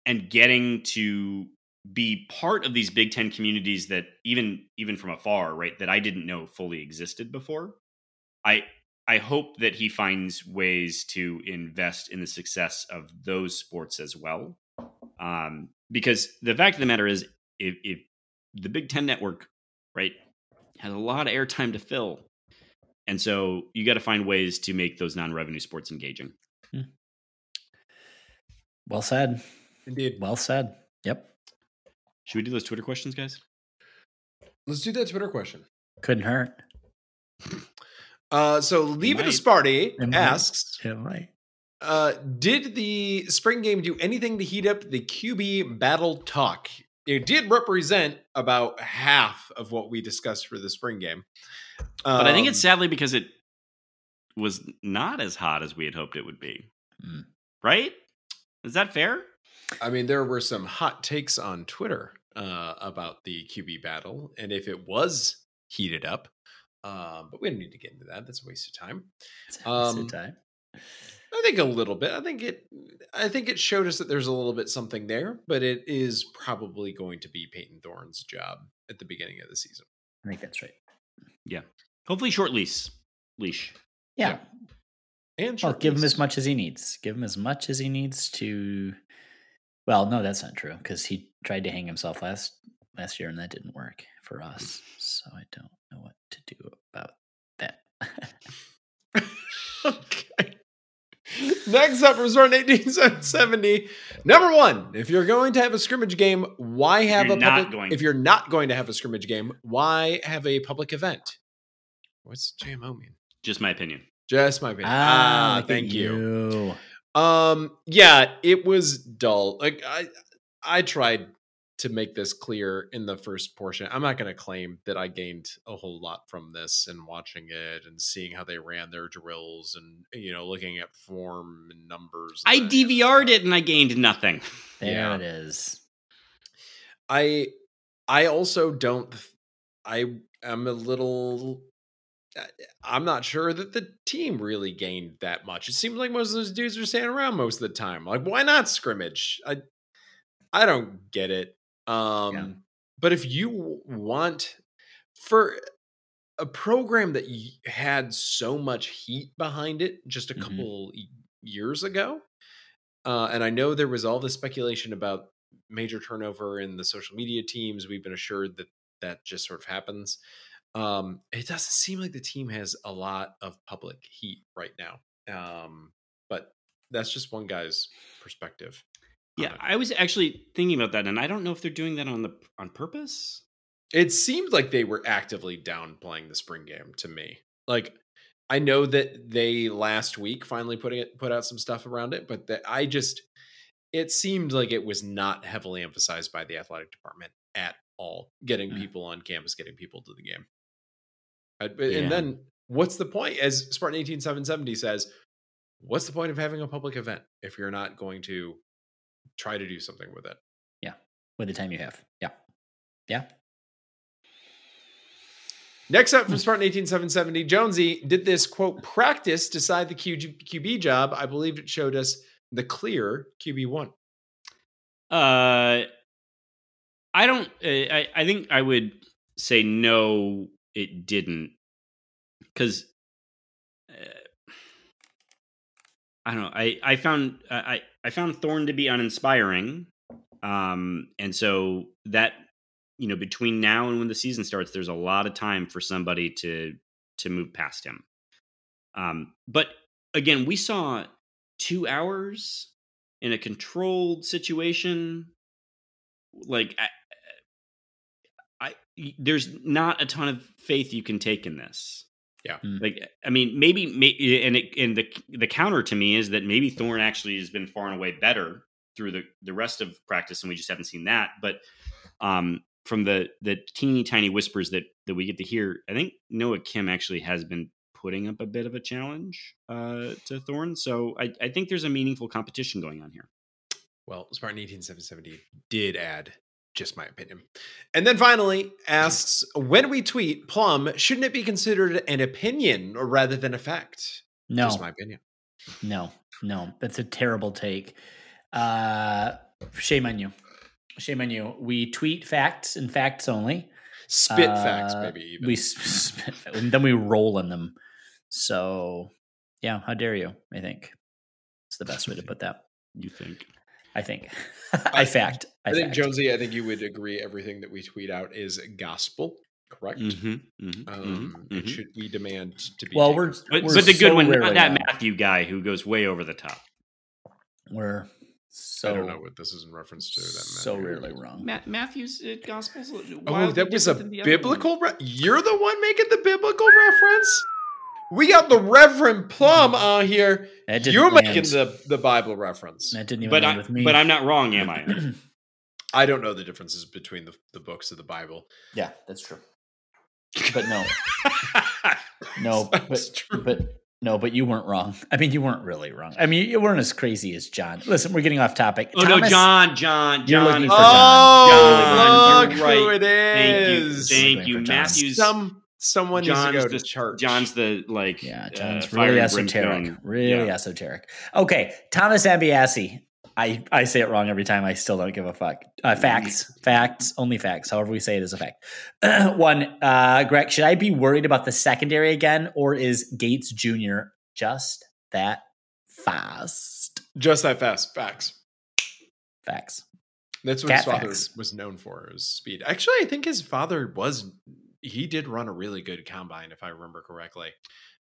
and getting to be part of these Big Ten communities that even even from afar, right, that I didn't know fully existed before. I I hope that he finds ways to invest in the success of those sports as well. Um, because the fact of the matter is, if, if the Big Ten network, right, has a lot of airtime to fill, and so you got to find ways to make those non-revenue sports engaging. Well said. Indeed. Well said. Yep. Should we do those Twitter questions, guys? Let's do that Twitter question. Couldn't hurt. Uh, so leave it, a Sparty asks, it might. Uh, did the spring game do anything to heat up the QB battle talk? It did represent about half of what we discussed for the spring game. Um, but I think it's um, sadly because it was not as hot as we had hoped it would be. Mm. Right? Is that fair? I mean, there were some hot takes on Twitter uh, about the QB battle, and if it was heated up, uh, but we don't need to get into that. That's a waste of time. It's a waste um, of time. I think a little bit. I think it. I think it showed us that there's a little bit something there, but it is probably going to be Payton Thorne's job at the beginning of the season. I think that's right. Yeah, hopefully short leash. Leash. Yeah, yeah. And well, give him as much as he needs. Give him as much as he needs to. Well, no, that's not true because he tried to hang himself last last year and that didn't work for us. So I don't know what to do about that. okay. Next up from Spartan 1870. Number one, if you're going to have a scrimmage game, why have you're a public going. if you're not going to have a scrimmage game, why have a public event? What's JMO mean? Just my opinion. Just my opinion. Ah, ah thank you. you. Um, yeah, it was dull. Like I I tried to make this clear in the first portion, I'm not going to claim that I gained a whole lot from this and watching it and seeing how they ran their drills and you know looking at form and numbers. I DVR'd it and I gained nothing. There yeah. it is. I I also don't. I am a little. I'm not sure that the team really gained that much. It seems like most of those dudes are standing around most of the time. Like, why not scrimmage? I I don't get it. Um, yeah. But if you want for a program that had so much heat behind it just a mm-hmm. couple years ago, uh, and I know there was all this speculation about major turnover in the social media teams. We've been assured that that just sort of happens. Um, it doesn't seem like the team has a lot of public heat right now. Um, but that's just one guy's perspective. Yeah, I was actually thinking about that, and I don't know if they're doing that on the on purpose. It seemed like they were actively downplaying the spring game to me. Like, I know that they last week finally putting it put out some stuff around it, but that I just it seemed like it was not heavily emphasized by the athletic department at all. Getting mm. people on campus, getting people to the game, yeah. and then what's the point? As Spartan eighteen seven seventy says, what's the point of having a public event if you're not going to try to do something with it. Yeah. with the time you have. Yeah. Yeah. Next up from Spartan 18770, Jonesy did this quote practice decide the QB, QB job. I believe it showed us the clear QB one. Uh, I don't. Uh, I I think I would say no. It didn't because uh, I don't know. I I found I I found Thorne to be uninspiring, um, and so that you know between now and when the season starts, there's a lot of time for somebody to to move past him. Um, but again, we saw two hours in a controlled situation. Like there's not a ton of faith you can take in this. Yeah. Mm. Like I mean, maybe, may and it, and the the counter to me is that maybe Thorne actually has been far and away better through the the rest of practice, and we just haven't seen that. But um, from the the teeny tiny whispers that that we get to hear, I think Noah Kim actually has been putting up a bit of a challenge uh, to Thorne. So I, I think there's a meaningful competition going on here. Well, Spartan 18770 did add just my opinion. And then finally asks when we tweet plum, shouldn't it be considered an opinion rather than a fact? No. Just my opinion. No. No. That's a terrible take. Uh, shame on you. Shame on you. We tweet facts and facts only. Spit facts, Uh, maybe even. We spit, and then we roll in them. So, yeah, how dare you? I think it's the best way to put that. You think? I think. I fact. I, I think fact. Jonesy, I think you would agree everything that we tweet out is gospel, correct? Mm-hmm, mm-hmm, Um, mhm, it mhm. should we demand to be Well, we're But, we're but the good so one, not that wrong. Matthew guy who goes way over the top. We're so I don't know what this is in reference to. That so Matthew. rarely wrong. Ma- Matthew's uh, gospel's Oh, that was a biblical. Re- You're the one making the biblical reference. We got the Reverend Plum mm. on here. You're land. making the the Bible reference. That didn't even But I, with me. but I'm not wrong, am I? I don't know the differences between the, the books of the Bible. yeah, that's true. But no, no, but true. but no, but you weren't wrong. I mean, you weren't really wrong. I mean, you weren't as crazy as John. Listen, we're getting off topic. oh no, Thomas- John, John, You're John. looking is- for oh, John, look you're who right. it Thank you, is! thank you. Matthew's Some someone needs John's to go the to church. John's the like. Yeah, uh, John's fire really esoteric. Really Yeah. esoteric. Okay, Thomas Ambiasi. I, I say it wrong every time. I still don't give a fuck. Uh, facts, facts, only facts. However we say it is a fact. One, uh, Greg, should I be worried about the secondary again, or is Gates Jr. just that fast? Just that fast. Facts. Facts. That's what Cat his father facts. was known for. Was speed. Actually, I think his father was. He did run a really good combine, if I remember correctly.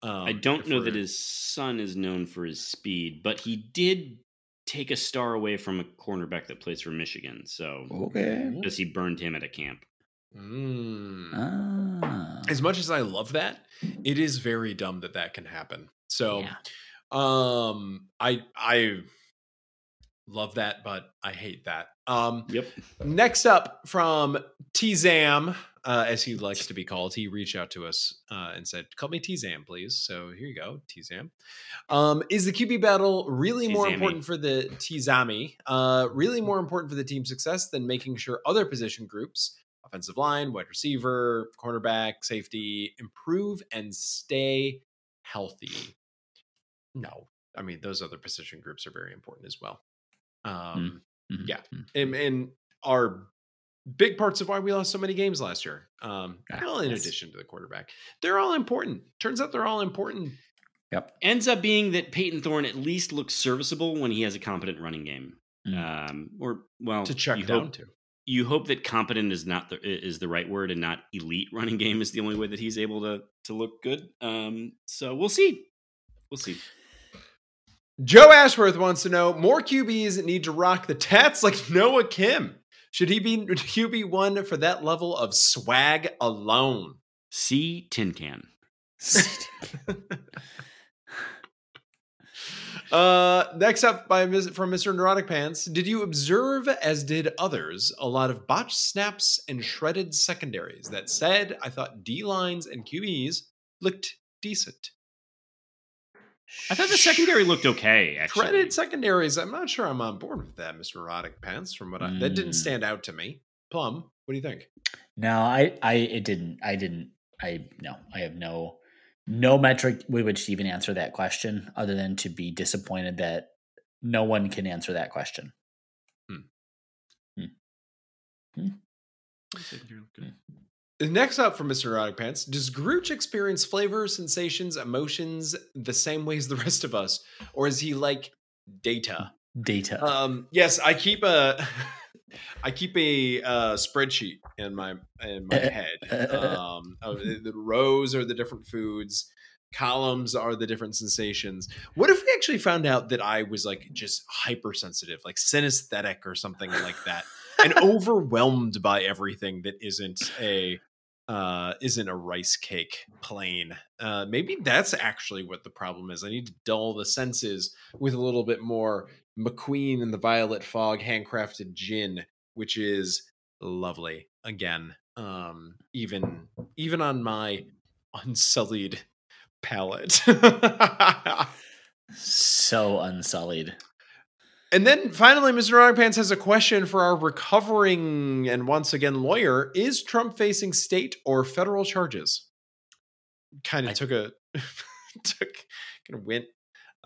Um, I don't know that his son is known for his speed, but he did take a star away from a cornerback that plays for Michigan. So Okay. because he burned him at a camp. Mm. Ah. As much as I love that, it is very dumb that that can happen. So, Yeah. um, I I love that, but I hate that. Um, Yep. Next up from Tzam, uh, as he likes to be called, he reached out to us uh, and said, "Call me Tzam, please." So here you go, Tzam. Um, is the QB battle really more important for the Tzami? Uh, really more important for the team's success than making sure other position groups, offensive line, wide receiver, cornerback, safety, improve and stay healthy? No, I mean those other position groups are very important as well. Um, Mhm. yeah. Mhm. and, and are big parts of why we lost so many games last year. Um, Ah, well, in yes. addition to the quarterback, they're all important. Turns out they're all important. Yep. Ends up being that Payton Thorne at least looks serviceable when he has a competent running game. Mm. Um, or well, to check you down hope, to. you hope that competent is not the is the right word and not elite running game is the only way that he's able to to look good. Um, so we'll see. We'll see. Joe Ashworth wants to know more QBs need to rock the tats like Noah Kim. Should he be QB one for that level of swag alone? See Tin Can. Uh, next up by from Mr. Neurotic Pants, did you observe, as did others, a lot of botched snaps and shredded secondaries? That said, I thought D lines and QBs looked decent. I thought the secondary looked okay. Actually, Shredded secondaries. I'm not sure I'm on board with that, Mr. Erotic Pants. From what I that didn't Mm. stand out to me. Plum, what do you think? No, I, I, it didn't. I didn't. I no. I have no, no metric with which to even answer that question, other than to be disappointed that no one can answer that question. Hmm. Hmm. Hmm. Secondary looked good. Next up from Mr. Erotic Pants, does Grooch experience flavors, sensations, emotions the same way as the rest of us, or is he like data? Data. Um, yes, I keep a I keep a uh, spreadsheet in my in my head. Um, the rows are the different foods, columns are the different sensations. What if we actually found out that I was like just hypersensitive, like synesthetic or something like that, and overwhelmed by everything that isn't a uh isn't a rice cake plain. Uh maybe that's actually what the problem is. I need to dull the senses with a little bit more mcqueen and the violet fog handcrafted gin which is lovely again um even even on my unsullied palate. So unsullied. And then finally, Mr. Underpants has a question for our recovering and once again lawyer: Is Trump facing state or federal charges? Kind I- of took a took kind of went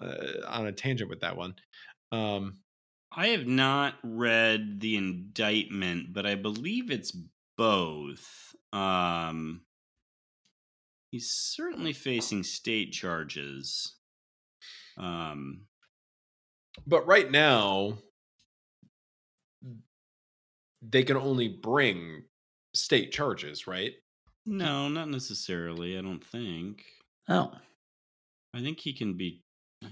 uh, on a tangent with that one. Um, I have not read the indictment, but I believe it's both. Um, he's certainly facing state charges. Um, but right now, they can only bring state charges, right? no, not necessarily. I don't think. Oh, I think he can be. Uh,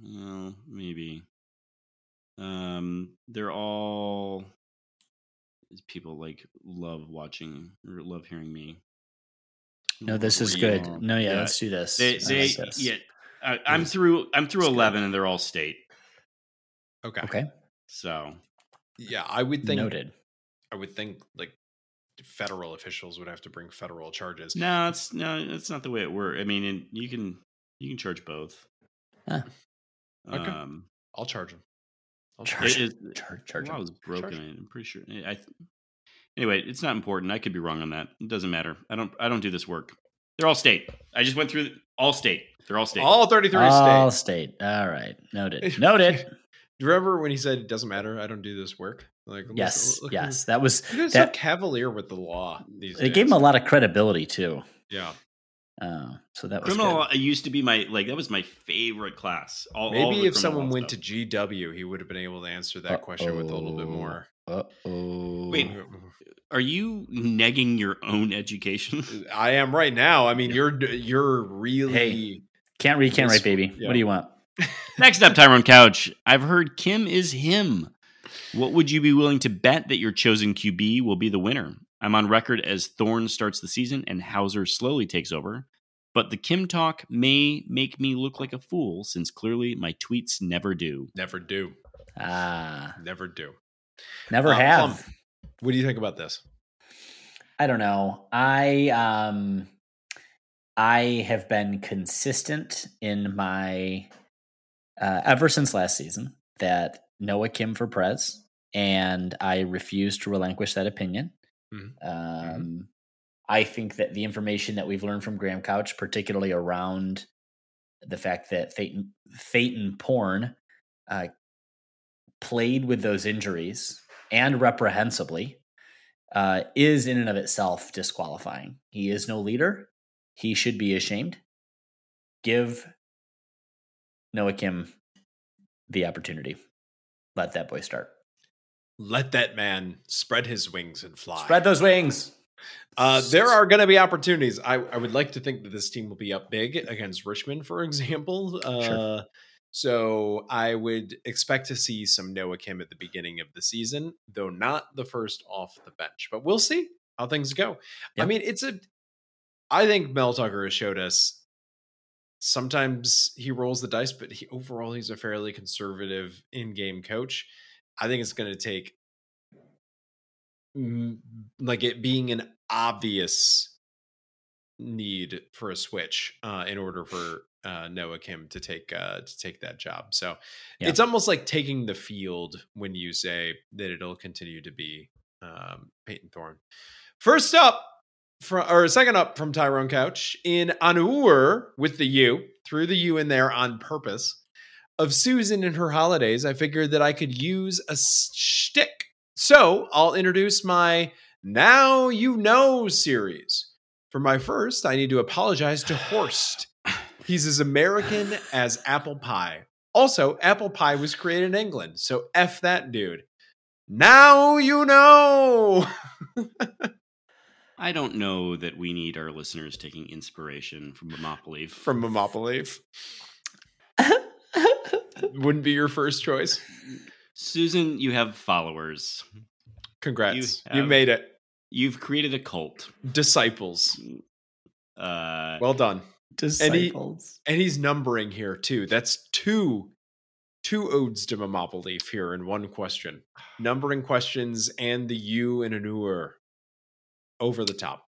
well, maybe. Um, they're all people like love watching or love hearing me. no, this is read. good. No, yeah, Yeah. let's do this. They, I they, like this. yeah. I, I'm through. I'm through It's good. eleven, and they're all state. Okay. Okay, So Yeah, I would think. noted. I would think like federal officials would have to bring federal charges. no, it's no, that's not the way it works. I mean, and you can you can charge both. Huh. Okay. Um, I'll charge them. I'll Charge it is. Charge, charge law him. was broken. Charge. I'm pretty sure. I. Anyway, it's not important. I could be wrong on that. It doesn't matter. I don't. I don't do this work. They're all state. I just went through all state. They're all state. All 33 All states. state. All right, noted. Noted. Do you remember when he said it doesn't matter? I don't do this work. Like yes, look- yes. That was You guys so cavalier with the law these It days. gave him a lot of credibility too. Yeah. Uh, so that was Criminal good. law used to be my like that was my favorite class. All, all Maybe the if someone went stuff. to GW, he would have been able to answer that question with a little bit more. Uh oh. Wait. Are you negging your own education? I am right now. I mean, you're you're really Hey. can't read, can't write, baby. yeah. What do you want? Next up, Tyrone Couch. I've heard Kim is him. What would you be willing to bet that your chosen QB will be the winner? I'm on record as Thorne starts the season and Houser slowly takes over. But the Kim talk may make me look like a fool since clearly my tweets never do. never do, Ah, never do. never Uh, have. Plum, What do you think about this? I don't know. I um I have been consistent in my uh, ever since last season that Noah Kim for Prez, and I refuse to relinquish that opinion. Mhm. Um, I think that the information that we've learned from Graham Couch, particularly around the fact that Phaeton, Phaeton Porn uh, played with those injuries and reprehensibly, uh, is in and of itself disqualifying. He is no leader. He should be ashamed. Give Noah Kim the opportunity. Let that boy start. Let that man spread his wings and fly. Spread those wings. Uh, there are going to be opportunities. I, I would like to think that this team will be up big against Richmond, for example. Uh, Sure. So I would expect to see some Noah Kim at the beginning of the season, though not the first off the bench. But we'll see how things go. I mean, it's a. I think Mel Tucker has showed us. Sometimes he rolls the dice, but he, overall he's a fairly conservative in-game coach. I think it's going to take like it being an obvious need for a switch uh, in order for uh, Noah Kim to take uh, to take that job. So Yeah. it's almost like taking the field when you say that it'll continue to be um, Payton Thorne. First up, from, or second up from Tyrone Couch in Anur with the U, threw the U in there on purpose. Of Susan and her holidays, I figured that I could use a shtick. So I'll introduce my Now You Know series. For my first, I need to apologize to Horst. He's as American as apple pie. Also, apple pie was created in England, so F that dude. Now you know. I don't know that we need our listeners taking inspiration from Monopoly. From Momopoly. Wouldn't be your first choice. Susan, you have followers. Congrats. You You, have- made it. You've created a cult. Disciples. Uh, Well done. Disciples. And he's numbering here too. That's two two odes to Momopoly here in one question. Numbering questions and the you in an ur. Over the top.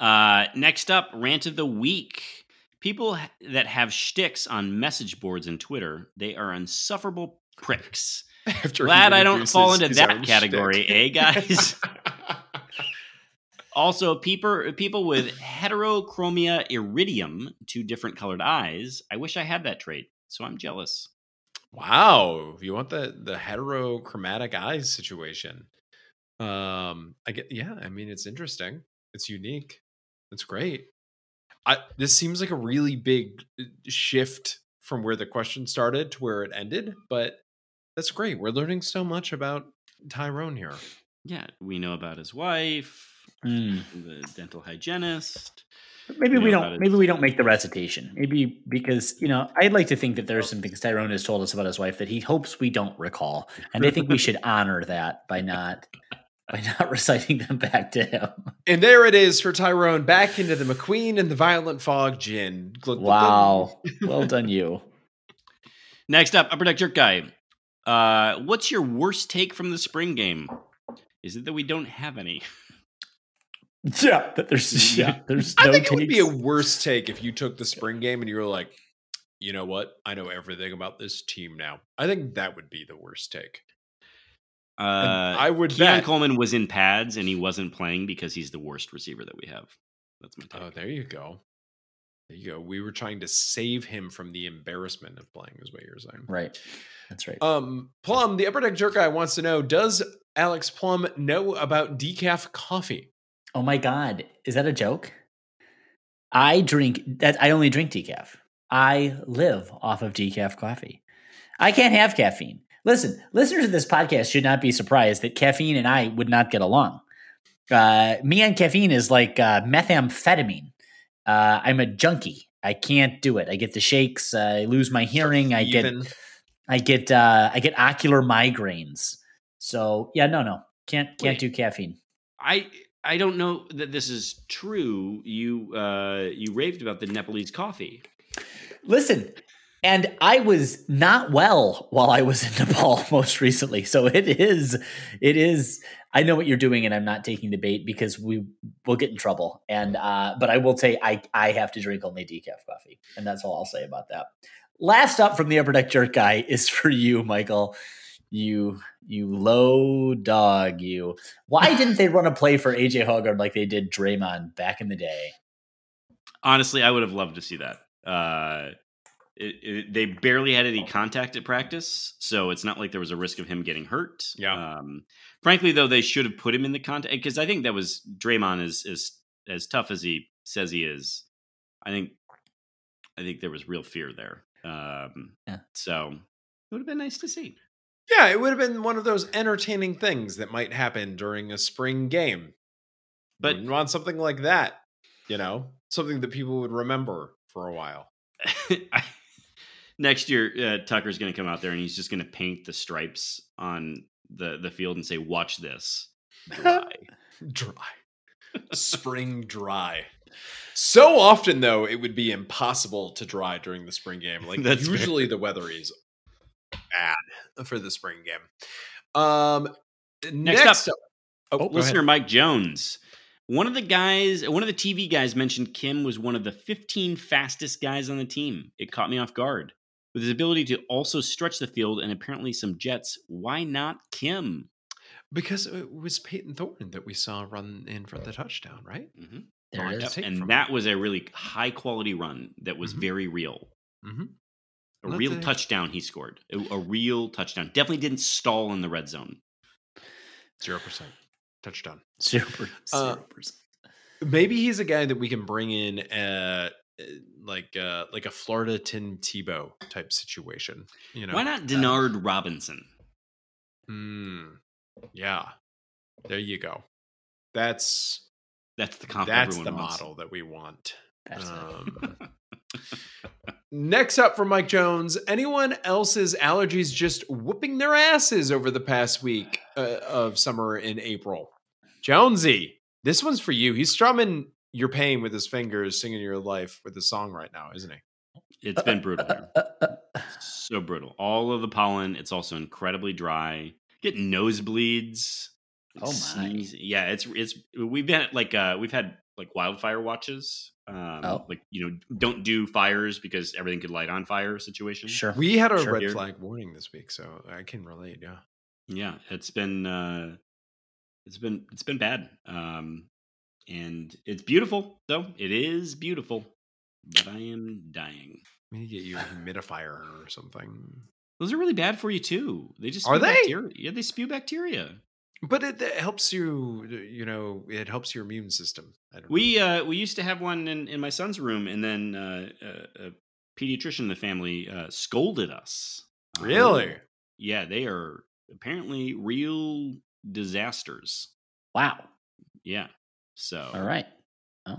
Uh, next up, rant of the week. People that have shticks on message boards and Twitter, they are insufferable pricks. After Glad I don't fall into that category, shtick. eh, guys? Also, people people with heterochromia iridium, two different colored eyes. I wish I had that trait, so I'm jealous. Wow, you want the the heterochromatic eyes situation? Um, I get yeah. I mean, it's interesting. It's unique. It's great. I this seems like a really big uh, shift from where the question started to where it ended, but that's great. We're learning so much about Tyrone here. Yeah, we know about his wife, Hmm. the dental hygienist. Maybe You we don't. Maybe we don't make the recitation. Maybe because you know, I'd like to think that there's some things Tyrone has told us about his wife that he hopes we don't recall, and I think we should honor that by not by not reciting them back to him. And there it is for Tyrone back into the McQueen and the Violet Fog gin. Wow, well done, you. Next up, Upper Deck Jerk Guy. Uh, what's your worst take from the spring game? Is it that we don't have any? Yeah, but there's yeah, there's no I think it would be a takes. worse take if you took the spring game and you were like, you know what? I know everything about this team now. I think that would be the worst take. Uh, I would Keon bet. Coleman was in pads and he wasn't playing because he's the worst receiver that we have. That's my take. Oh, there you go. There you go. We were trying to save him from the embarrassment of playing, is what you're saying. right. That's right. Um, Plum, the upper deck jerk guy wants to know: Does Alex Plum know about decaf coffee? Oh my god, is that a joke? I drink that. I only drink decaf. I live off of decaf coffee. I can't have caffeine. Listen, listeners of this podcast should not be surprised that caffeine and I would not get along. Uh, me and caffeine is like uh, methamphetamine. Uh, I'm a junkie. I can't do it. I get the shakes. I lose my hearing. I get I get uh, I get ocular migraines. So yeah, no, no, can't can't Wait. do caffeine. I I don't know that this is true. You uh, you raved about the Nepalese coffee. Listen, and I was not well while I was in Nepal most recently. So it is, it is. I know what you're doing, and I'm not taking the bait because we will get in trouble. And uh, but I will say I I have to drink only decaf coffee, and that's all I'll say about that. Last up from the upper deck jerk guy is for you, Michael. You you low dog, you. Why didn't they run a play for AJ Hoggard like they did Draymond back in the day? Honestly, I would have loved to see that. Uh, it, it, they barely had any contact at practice, so it's not like there was a risk of him getting hurt. Yeah. Um, frankly, though, they should have put him in the contact because I think that was Draymond is is as tough as he says he is. I think I think there was real fear there. Um, Yeah. So it would have been nice to see. Yeah, it would have been one of those entertaining things that might happen during a spring game. But- But want something like that, you know, something that people would remember for a while. I, next year, uh, Tucker's going to come out there and he's just going to paint the stripes on the the field and say, "Watch this." Dry. Dry. spring dry. So often though, it would be impossible to dry during the spring game. Like That's fair. usually the weather is bad for the spring game. Um Next next, up, up, oh, go Listener ahead. Mike Jones. One of the guys, one of the TV guys mentioned Kim was one of the 15 fastest guys on the team. It caught me off guard. With his ability to also stretch the field and apparently some jets, why not Kim? Because it was Payton Thorne that we saw run in for the touchdown, right? Mm-hmm. There it is. And that was a really high quality run that was Mhm. very real. Mm-hmm. A real say- touchdown he scored. A, a real touchdown. Definitely didn't stall in the red zone. Zero percent touchdown. Uh, Zero percent. Maybe he's a guy that we can bring in, uh, uh, like uh, like a Florida Tim Tebow type situation. You know, Why not Denard Robinson? Hmm. yeah, there you go. That's That's the comp that's the wants. model that we want. Um, next up from Mike Jones. Anyone else's allergies just whooping their asses over the past week uh, of summer in April? Jonesy, this one's for you. He's strumming your paying with his fingers, singing your life with the song right now, isn't he? It's been brutal. here. Uh, uh, uh, so brutal. All of the pollen. It's also incredibly dry. Get nosebleeds. Oh, my. Sneeze- Yeah, it's it's we've been like uh we've had like wildfire watches. Um Oh. like you know, don't do fires because everything could light on fire situation. Sure. We had a Sure. red Here. flag warning this week, so I can relate. Yeah. Yeah, it's been uh it's been it's been bad. Um and it's beautiful though. It is beautiful. But I am dying. Need to get you a humidifier or something. Those are really bad for you too. They just Are they? Bacteria. Yeah, they spew bacteria. But it, it helps you, you know, it helps your immune system. I don't know. We uh we used to have one in, in my son's room, and then uh, a, a pediatrician in the family uh, scolded us. Uh, really? yeah, they are apparently real disasters. Wow. Yeah, so All right.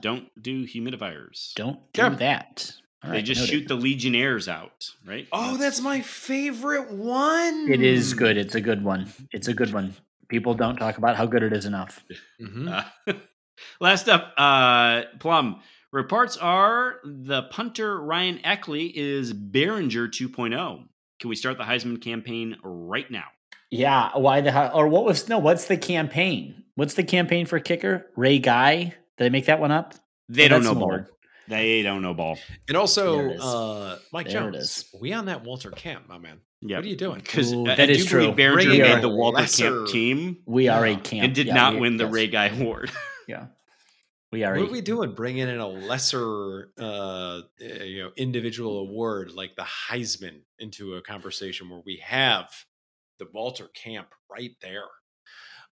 don't do humidifiers. Don't Okay. do that. All they right, just noted. shoot the legionnaires out, right? Oh, that's my favorite one. It is good. It's a good one. It's a good one. People don't talk about how good it is enough. Mhm. Uh, last up, uh, Plum. Reports are the punter Ryan Eckley is Baringer 2.0. Can we start the Heisman campaign right now? Yeah. Why the hell? Or what was no? What's the campaign? What's the campaign for kicker? Ray Guy? Did I make that one up? They Oh, don't that's know ball. They don't know ball. And also, There it is. uh, Mike There Jones, we on that Walter Camp, my man. Yeah, What are you doing? Because Ooh, that I is true. believe Baringer made the Walter lesser- Camp team We are a camp and did Yeah, not we- win the yes. Ray Guy Award. Yeah. We are. What a, are we doing? Bringing in a lesser, uh, eh, you know, individual award like the Heisman into a conversation where we have the Walter Camp right there.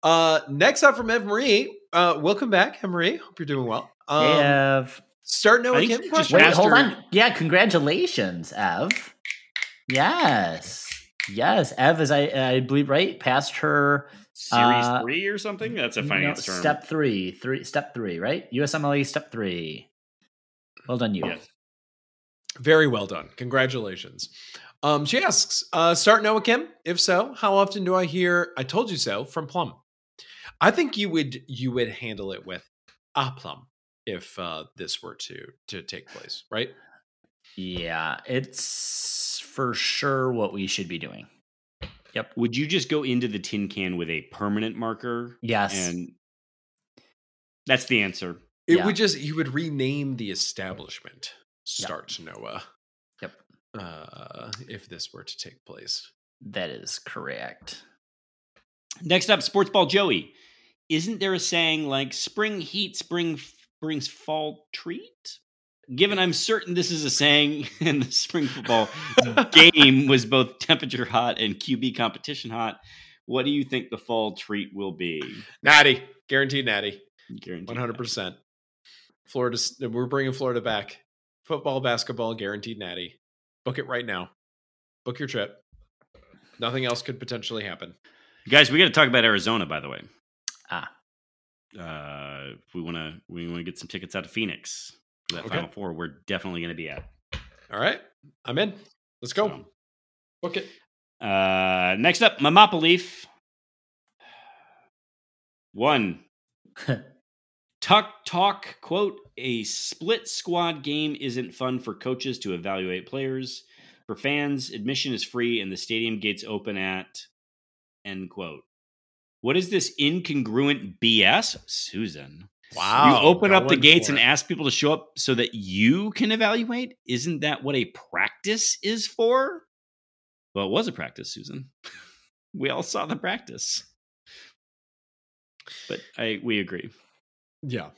Uh, next up from Ev Marie. Uh, welcome back, Ev Marie. Hope you're doing well. Um, Ev. Start Noah I Kim just. Wait, hold on. Yeah, congratulations, Ev. Yes. Yes, Ev is I I believe right past her Series Uh, three or something? That's a no, finance term. step three, three step three, right? USMLE step three. Well done, you. Yes. Very well done. Congratulations. Um, she asks, uh, start Noah Kim? If so, how often do I hear I told you so from Plum? I think you would you would handle it with aplomb if uh, this were to to take place, right? Yeah, it's for sure what we should be doing. Yep. Would you just go into the tin can with a permanent marker? Yes. And that's the answer. It Yeah. would just you would rename the establishment Start Noah. Yep. Uh, if this were to take place. that is correct. Next up, Sports Ball Joey. Isn't there a saying like spring heat spring brings fall treat? Given I'm certain this is a saying and the spring football game was both temperature hot and QB competition hot, what do you think the fall treat will be? Natty, guaranteed natty. Guaranteed. One hundred percent. Florida, we're bringing Florida back. Football, basketball, guaranteed natty. Book it right now. Book your trip. Nothing else could potentially happen. Guys, we got to talk about Arizona, by the way. Ah. Uh, we want to, we want to get some tickets out of Phoenix for that Okay. Final Four. We're definitely going to be at. All right, I'm in. Let's go. So, Book it. Uh, next up, Leaf. One. Tuck talk quote a split squad game isn't fun for coaches to evaluate players. For fans, admission is free and the stadium gates open at end quote. What is this incongruent BS, Susan? Wow. you open up the gates and ask people to show up so that you can evaluate. Isn't that what a practice is for? Well, it was a practice, Susan. we all saw the practice. But I we agree. Yeah.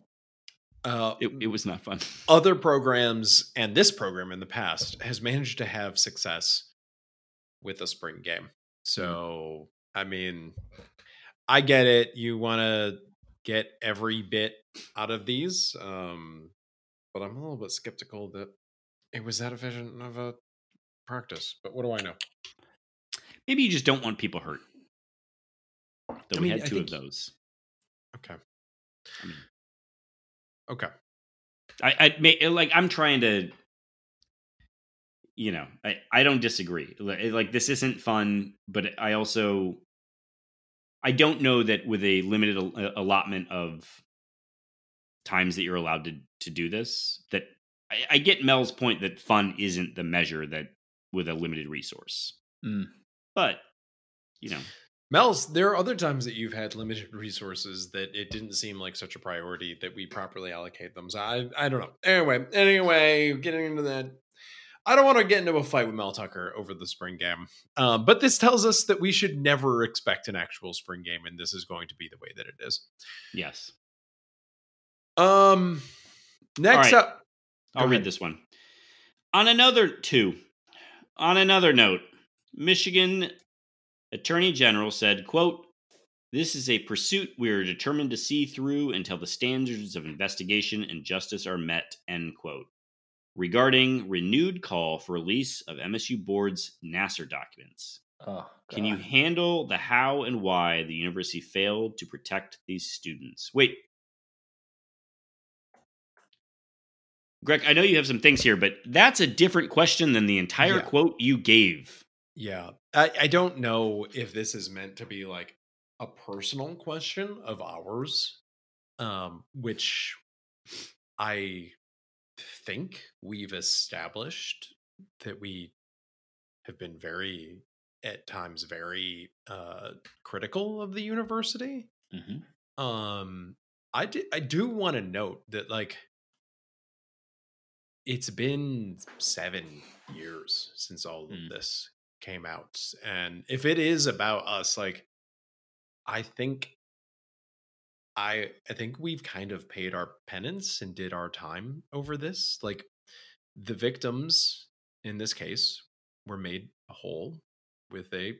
Uh, It, it was not fun. other programs and this program in the past has managed to have success with a spring game. So, I mean, I get it. You want to get every bit out of these. Um, but I'm a little bit skeptical that it was that efficient of a practice. But what do I know? Maybe you just don't want people hurt. Though I we mean, had two of those. Okay. I mean, Okay. I, I may like I'm trying to you know, I, I don't disagree. Like, like this isn't fun, but I also I don't know that with a limited allotment of times that you're allowed to to do this that I, I get Mel's point that fun isn't the measure that with a limited resource. Mm. But you know, Mel's, there are other times that you've had limited resources that it didn't seem like such a priority that we properly allocate them. So I, I don't know. Anyway, anyway, getting into that. I don't want to get into a fight with Mel Tucker over the spring game. Um, but this tells us that we should never expect an actual spring game, and this is going to be the way that it is. yes. Um, next right. up, I'll Go read this one. On another two, on another note, Michigan Attorney General said, quote, this is a pursuit we are determined to see through until the standards of investigation and justice are met, end quote. Regarding renewed call for release of MSU board's Nassar documents. Oh, Can you handle the how and why the university failed to protect these students? Wait. Greg, I know you have some things here, but that's a different question than the entire Yeah. quote you gave. Yeah. I, I don't know if this is meant to be like a personal question of ours, um, which I think we've established that we have been very, at times, very uh, critical of the university. Mhm. Um, I do, I do want to note that like it's been seven years since all of Mm. this came out, and if it is about us, like I think I I think we've kind of paid our penance and did our time over this. Like the victims in this case were made whole with a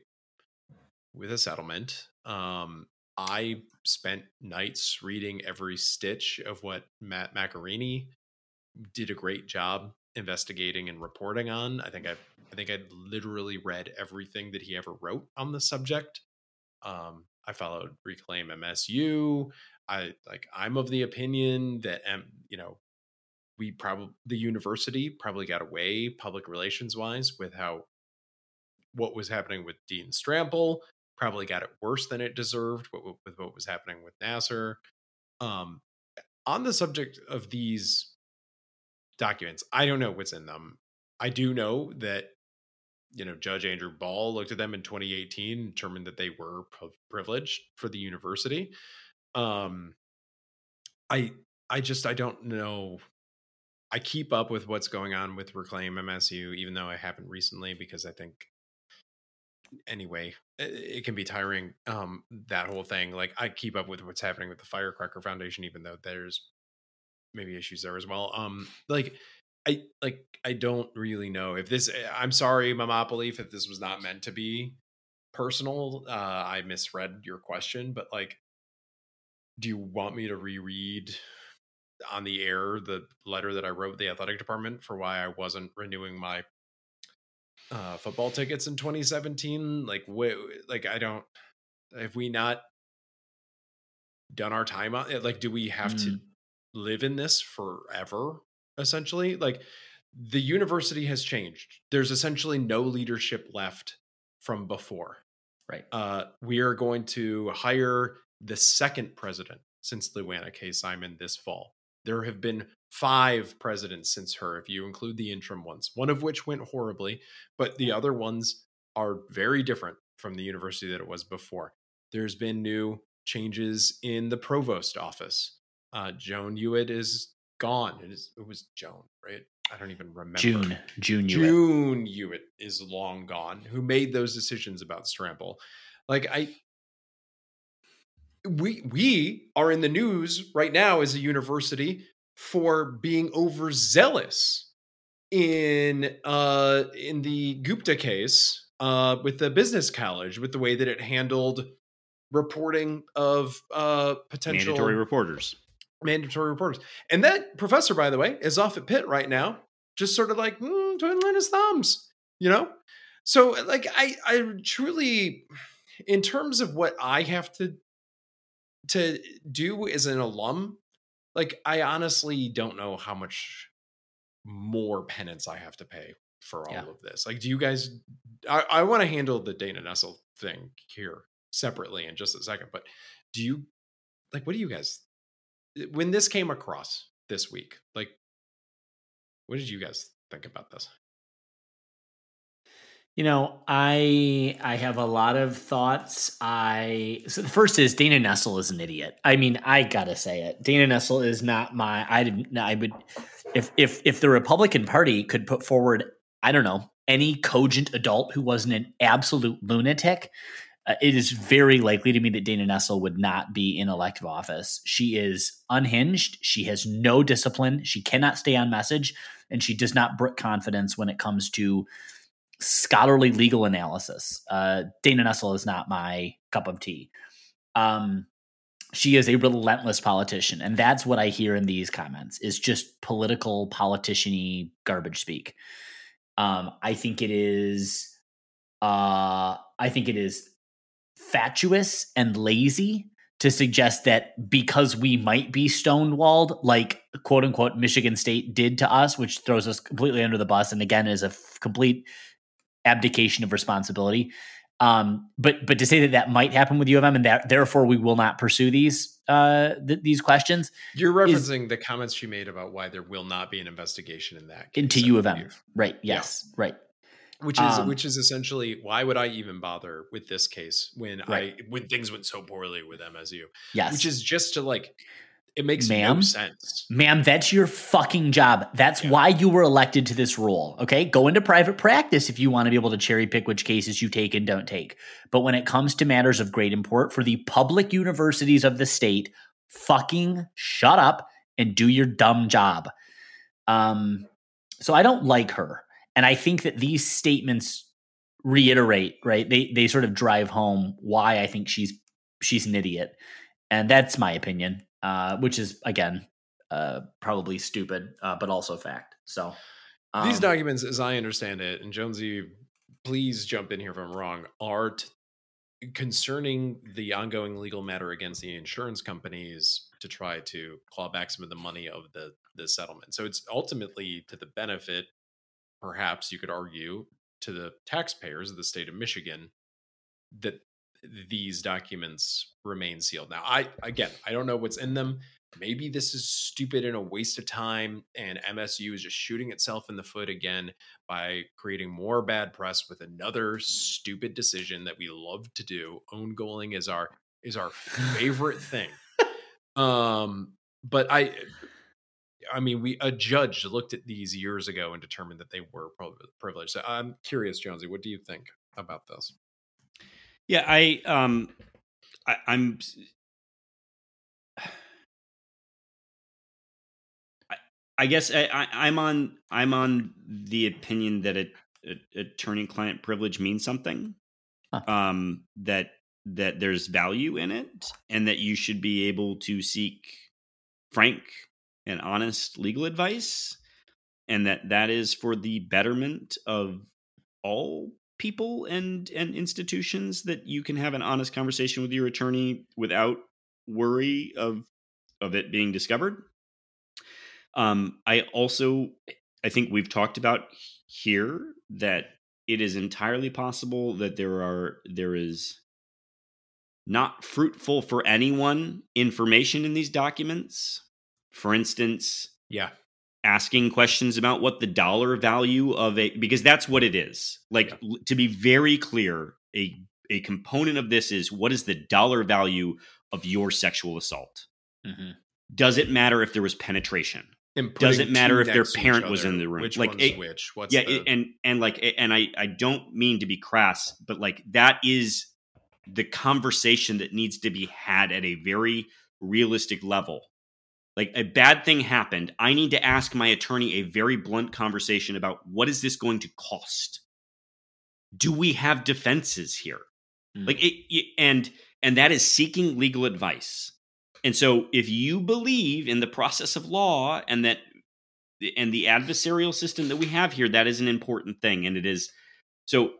with a settlement. Um I spent nights reading every stitch of what Matt Mencarini did a great job investigating and reporting on. I think I I think I literally read everything that he ever wrote on the subject. Um I followed Reclaim MSU. I like I'm of the opinion that um, you know, we probably the university probably got away public relations wise with how what was happening with Dean Strampel probably got it worse than it deserved with, with what was happening with Nassar. Um, on the subject of these documents, I don't know what's in them. I do know that you know Judge Andrew Ball looked at them in 2018 determined that they were privileged for the university. Um, I I just I don't know. I keep up with what's going on with Reclaim MSU, even though I haven't recently, because I think anyway it, it can be tiring. Um, that whole thing, like I keep up with what's happening with the Firecracker Foundation, even though there's maybe issues there as well. Um, like I like I don't really know if this. I'm sorry, Belief, if this was not meant to be personal. Uh, I misread your question, but like, do you want me to reread on the air the letter that I wrote the athletic department for why I wasn't renewing my uh, football tickets in 2017? Like, wh- like I don't. Have we not done our time on it? Like, do we have to live in this forever? Essentially, like the university has changed. There's essentially no leadership left from before. Right. Uh, we are going to hire the second president since Lou Anna K. Simon this fall. There have been five presidents since her, if you include the interim ones, one of which went horribly, but the other ones are very different from the university that it was before. There's been new changes in the provost office. Uh, Joan Youatt is gone. It is. It was Joan, right? I don't even remember. June, June, Youatt. June Youatt is long gone. Who made those decisions about Strampel? Like I, we we are in the news right now as a university for being overzealous in uh in the Gupta case uh with the business college with the way that it handled reporting of uh potential Mandatory reporters. Mandatory reporters. And that professor, by the way, is off at Pitt right now, just sort of like mm, twiddling his thumbs, you know. So, like, I, I truly, in terms of what I have to to do as an alum, like, I honestly don't know how much more penance I have to pay for all Yeah. of this. Like, do you guys? I, I want to handle the Dana Nessel thing here separately in just a second, but do you like what do you guys when this came across this week like what did you guys think about this You know, I I have a lot of thoughts. I so the first is Dana Nessel is an idiot. I mean, I gotta say it. Dana Nessel is not my. I didn't. I would if if if the Republican Party could put forward, I don't know, any cogent adult who wasn't an absolute lunatic. Uh, it is very likely to me that Dana Nessel would not be in elective office. She is unhinged. She has no discipline. She cannot stay on message, and she does not brook confidence when it comes to scholarly legal analysis. Uh, Dana Nessel is not my cup of tea. Um, she is a relentless politician, and that's what I hear in these comments is just political politician-y garbage speak. Um, I think it is. Uh, I think it is fatuous and lazy to suggest that because we might be stonewalled, like quote unquote Michigan State did to us, which throws us completely under the bus, and again is a f- complete abdication of responsibility. Um, but but to say that that might happen with U of M, and that therefore we will not pursue these uh, th- these questions you're Is- referencing the comments she made about why there will not be an investigation in that into U of M, right? Yes, right. Which is Um, which is essentially why would i even bother with this case when Right. i when things went so poorly with msu Yes, which is just to like it makes no Ma'am? sense Ma'am, that's your fucking job. That's Yeah. why you were elected to this role. Okay. Go into private practice if you want to be able to cherry pick which cases you take and don't take. But when it comes to matters of great import for the public universities of the state, fucking shut up and do your dumb job. Um, so I don't like her. And I think that these statements reiterate, right? They they sort of drive home why I think she's she's an idiot. And that's my opinion, uh, which is again uh, probably stupid, uh, but also fact. So um, These documents, as I understand it, and Jonesy, please jump in here if I'm wrong, are t- concerning the ongoing legal matter against the insurance companies to try to claw back some of the money of the the settlement. So it's ultimately to the benefit, perhaps you could argue, to the taxpayers of the state of Michigan that these documents remain sealed. Now, I again, I don't know what's in them. Maybe this is stupid and a waste of time and MSU is just shooting itself in the foot again by creating more bad press with another stupid decision that we love to do. Own goaling is our is our favorite thing. Um but i i mean we a judge looked at these years ago and determined that they were priv- privileged so i'm curious jonesy what do you think about this Yeah, I um I, I'm I, I guess I, I, I'm on I'm on the opinion that it, attorney client privilege means something. Huh. Um that that there's value in it and that you should be able to seek frank and honest legal advice and that that is for the betterment of all people and and institutions that you can have an honest conversation with your attorney without worry of of it being discovered. Um i also i think we've talked about here that it is entirely possible that there are there is not fruitful for anyone information in these documents for instance yeah asking questions about what the dollar value of a because that's what it is like Yeah. to be very clear a a component of this is what is the dollar value of your sexual assault mhm. does it matter if there was penetration? Does putting it matter if their next to each parent was in the room? Which Like, one's it- which? What's yeah, the, and and like and I I don't mean to be crass, but like that is the conversation that needs to be had at a very realistic level. Like a bad thing happened, I need to ask my attorney a very blunt conversation about what is this going to cost? Do we have defenses here? Mm. Like it, it- and and that is seeking legal advice. And so if you believe in the process of law and that and the adversarial system that we have here, that is an important thing. And it is so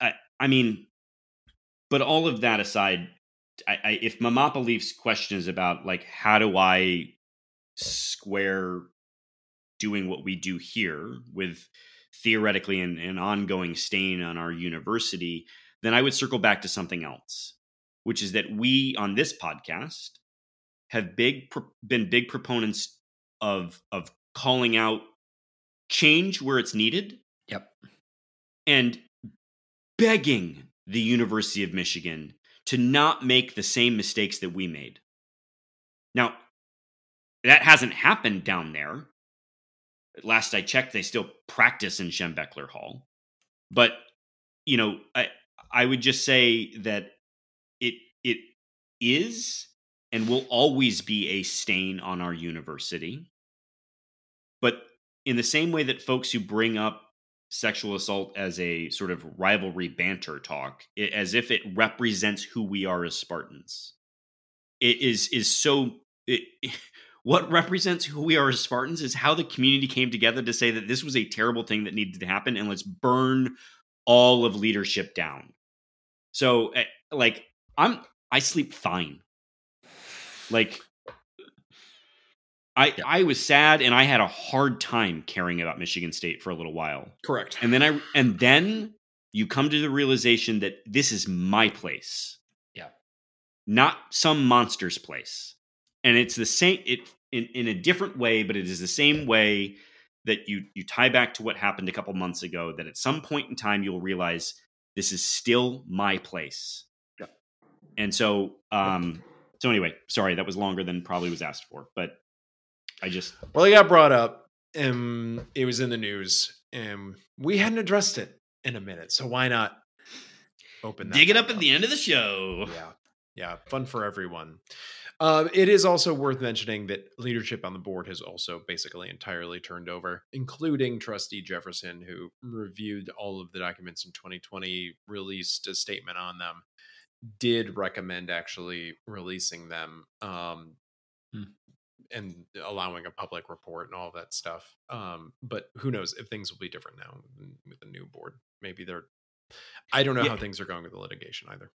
I I mean, but all of that aside, I, I if Mamapa leaves questions about like how do I square doing what we do here with theoretically an, an ongoing stain on our university, then I would circle back to something else, which is that we on this podcast have big pro- been big proponents of of calling out change where it's needed Yep. and begging the University of Michigan to not make the same mistakes that we made. Now, that hasn't happened down there. Last I checked, they still practice in Schembechler Hall. But, you know, I I would just say that it it is and will always be a stain on our university. But in the same way that folks who bring up sexual assault as a sort of rivalry banter talk, as if it represents who we are as Spartans, it is is so. It, what represents who we are as Spartans is how the community came together to say that this was a terrible thing that needed to happen, and let's burn all of leadership down. So, eh, like, I'm I sleep fine. Like, I Yeah. I was sad and I had a hard time caring about Michigan State for a little while. correct. And then I and then you come to the realization that this is my place. Yeah. Not some monster's place. And it's the same it in, in a different way, but it is the same way that you you tie back to what happened a couple months ago that at some point in time you'll realize this is still my place. Yeah. And so um so anyway, sorry that was longer than probably was asked for, but I just Well, it got brought up, and it was in the news, and we hadn't addressed it in a minute. So why not open that dig it back up at the end of the show. Yeah, yeah, fun for everyone. Um, it is also worth mentioning that leadership on the board has also basically entirely turned over, including Trustee Jefferson, who reviewed all of the documents in 2020, released a statement on them, did recommend actually releasing them. Um, Hmm. And allowing a public report and all that stuff. Um, but who knows if things will be different now with the new board? Maybe they're. I don't know Yeah. how things are going with the litigation either.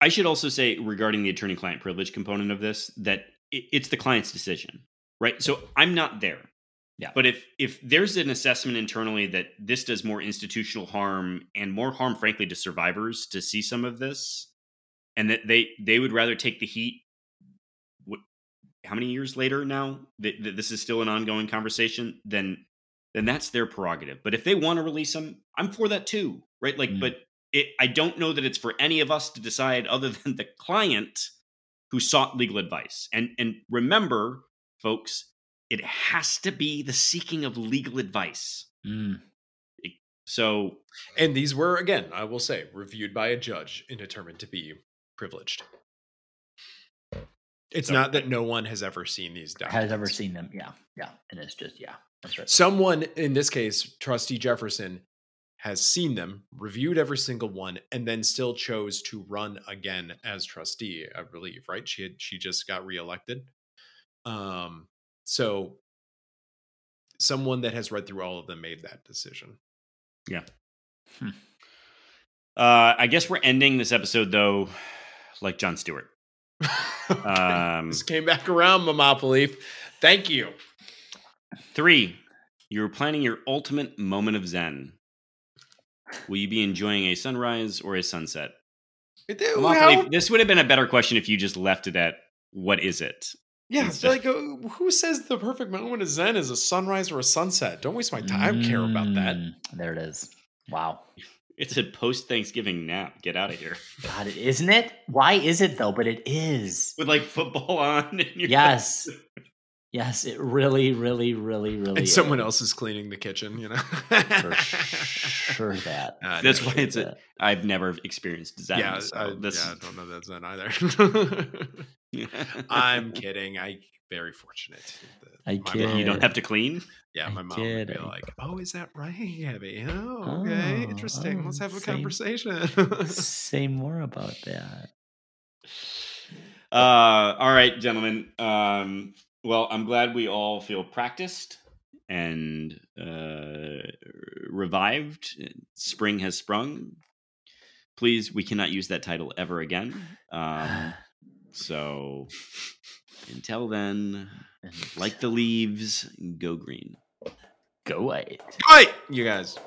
I should also say regarding the attorney client privilege component of this that it's the client's decision, right? So I'm not there. Yeah. But if if there's an assessment internally that this does more institutional harm and more harm, frankly, to survivors to see some of this, and that they they would rather take the heat. How many years later now that, that this is still an ongoing conversation? Then then that's their prerogative. But if they want to release them, I'm for that too, right? Like, Mm. but it, I don't know that it's for any of us to decide other than the client who sought legal advice. And and remember, folks, it has to be the seeking of legal advice. Mm. So And these were, again, I will say, reviewed by a judge and determined to be privileged. It's So- not that no one has ever seen these documents. Has ever seen them? Yeah, yeah. And it's just yeah, that's right. Someone, in this case, Trustee Jefferson, has seen them, reviewed every single one, and then still chose to run again as trustee. I believe, right? She had she just got reelected. Um, so someone that has read through all of them made that decision. Yeah. Uh, I guess we're ending this episode though, like Jon Stewart. Um, this came back around, Momopoly. Thank you. Three, you're planning your ultimate moment of zen. Will you be enjoying a sunrise or a sunset? Monopoly, How- this would have been a better question if you just left it at what is it? yeah, instead- like uh, who says the perfect moment of Zen is a sunrise or a sunset? Don't waste my time. I care about that. Mm, There it is. Wow. It's a post Thanksgiving nap. Get out of here. God, isn't it? Why is it though? But it is. With like football on. And you're Yes. Yes, it really, really, really, really. and someone else is cleaning the kitchen. You know, for sure that. Uh, That's no, why it's that. I've never experienced Zen. yeah, so I, yeah, I don't know that Zen either. I'm kidding. kidding. I very fortunate. that I mom- You don't have to clean. Yeah, I my mom would be like, "Oh, is that right, Abby? Oh, okay, Oh, interesting. Let's oh, have a same. conversation." Say more about that. Uh, all right, gentlemen. Um, well, I'm glad we all feel practiced and uh, revived. Spring has sprung. Please, we cannot use that title ever again. Um, so until then, like the leaves, go green. Go white. All right, you guys.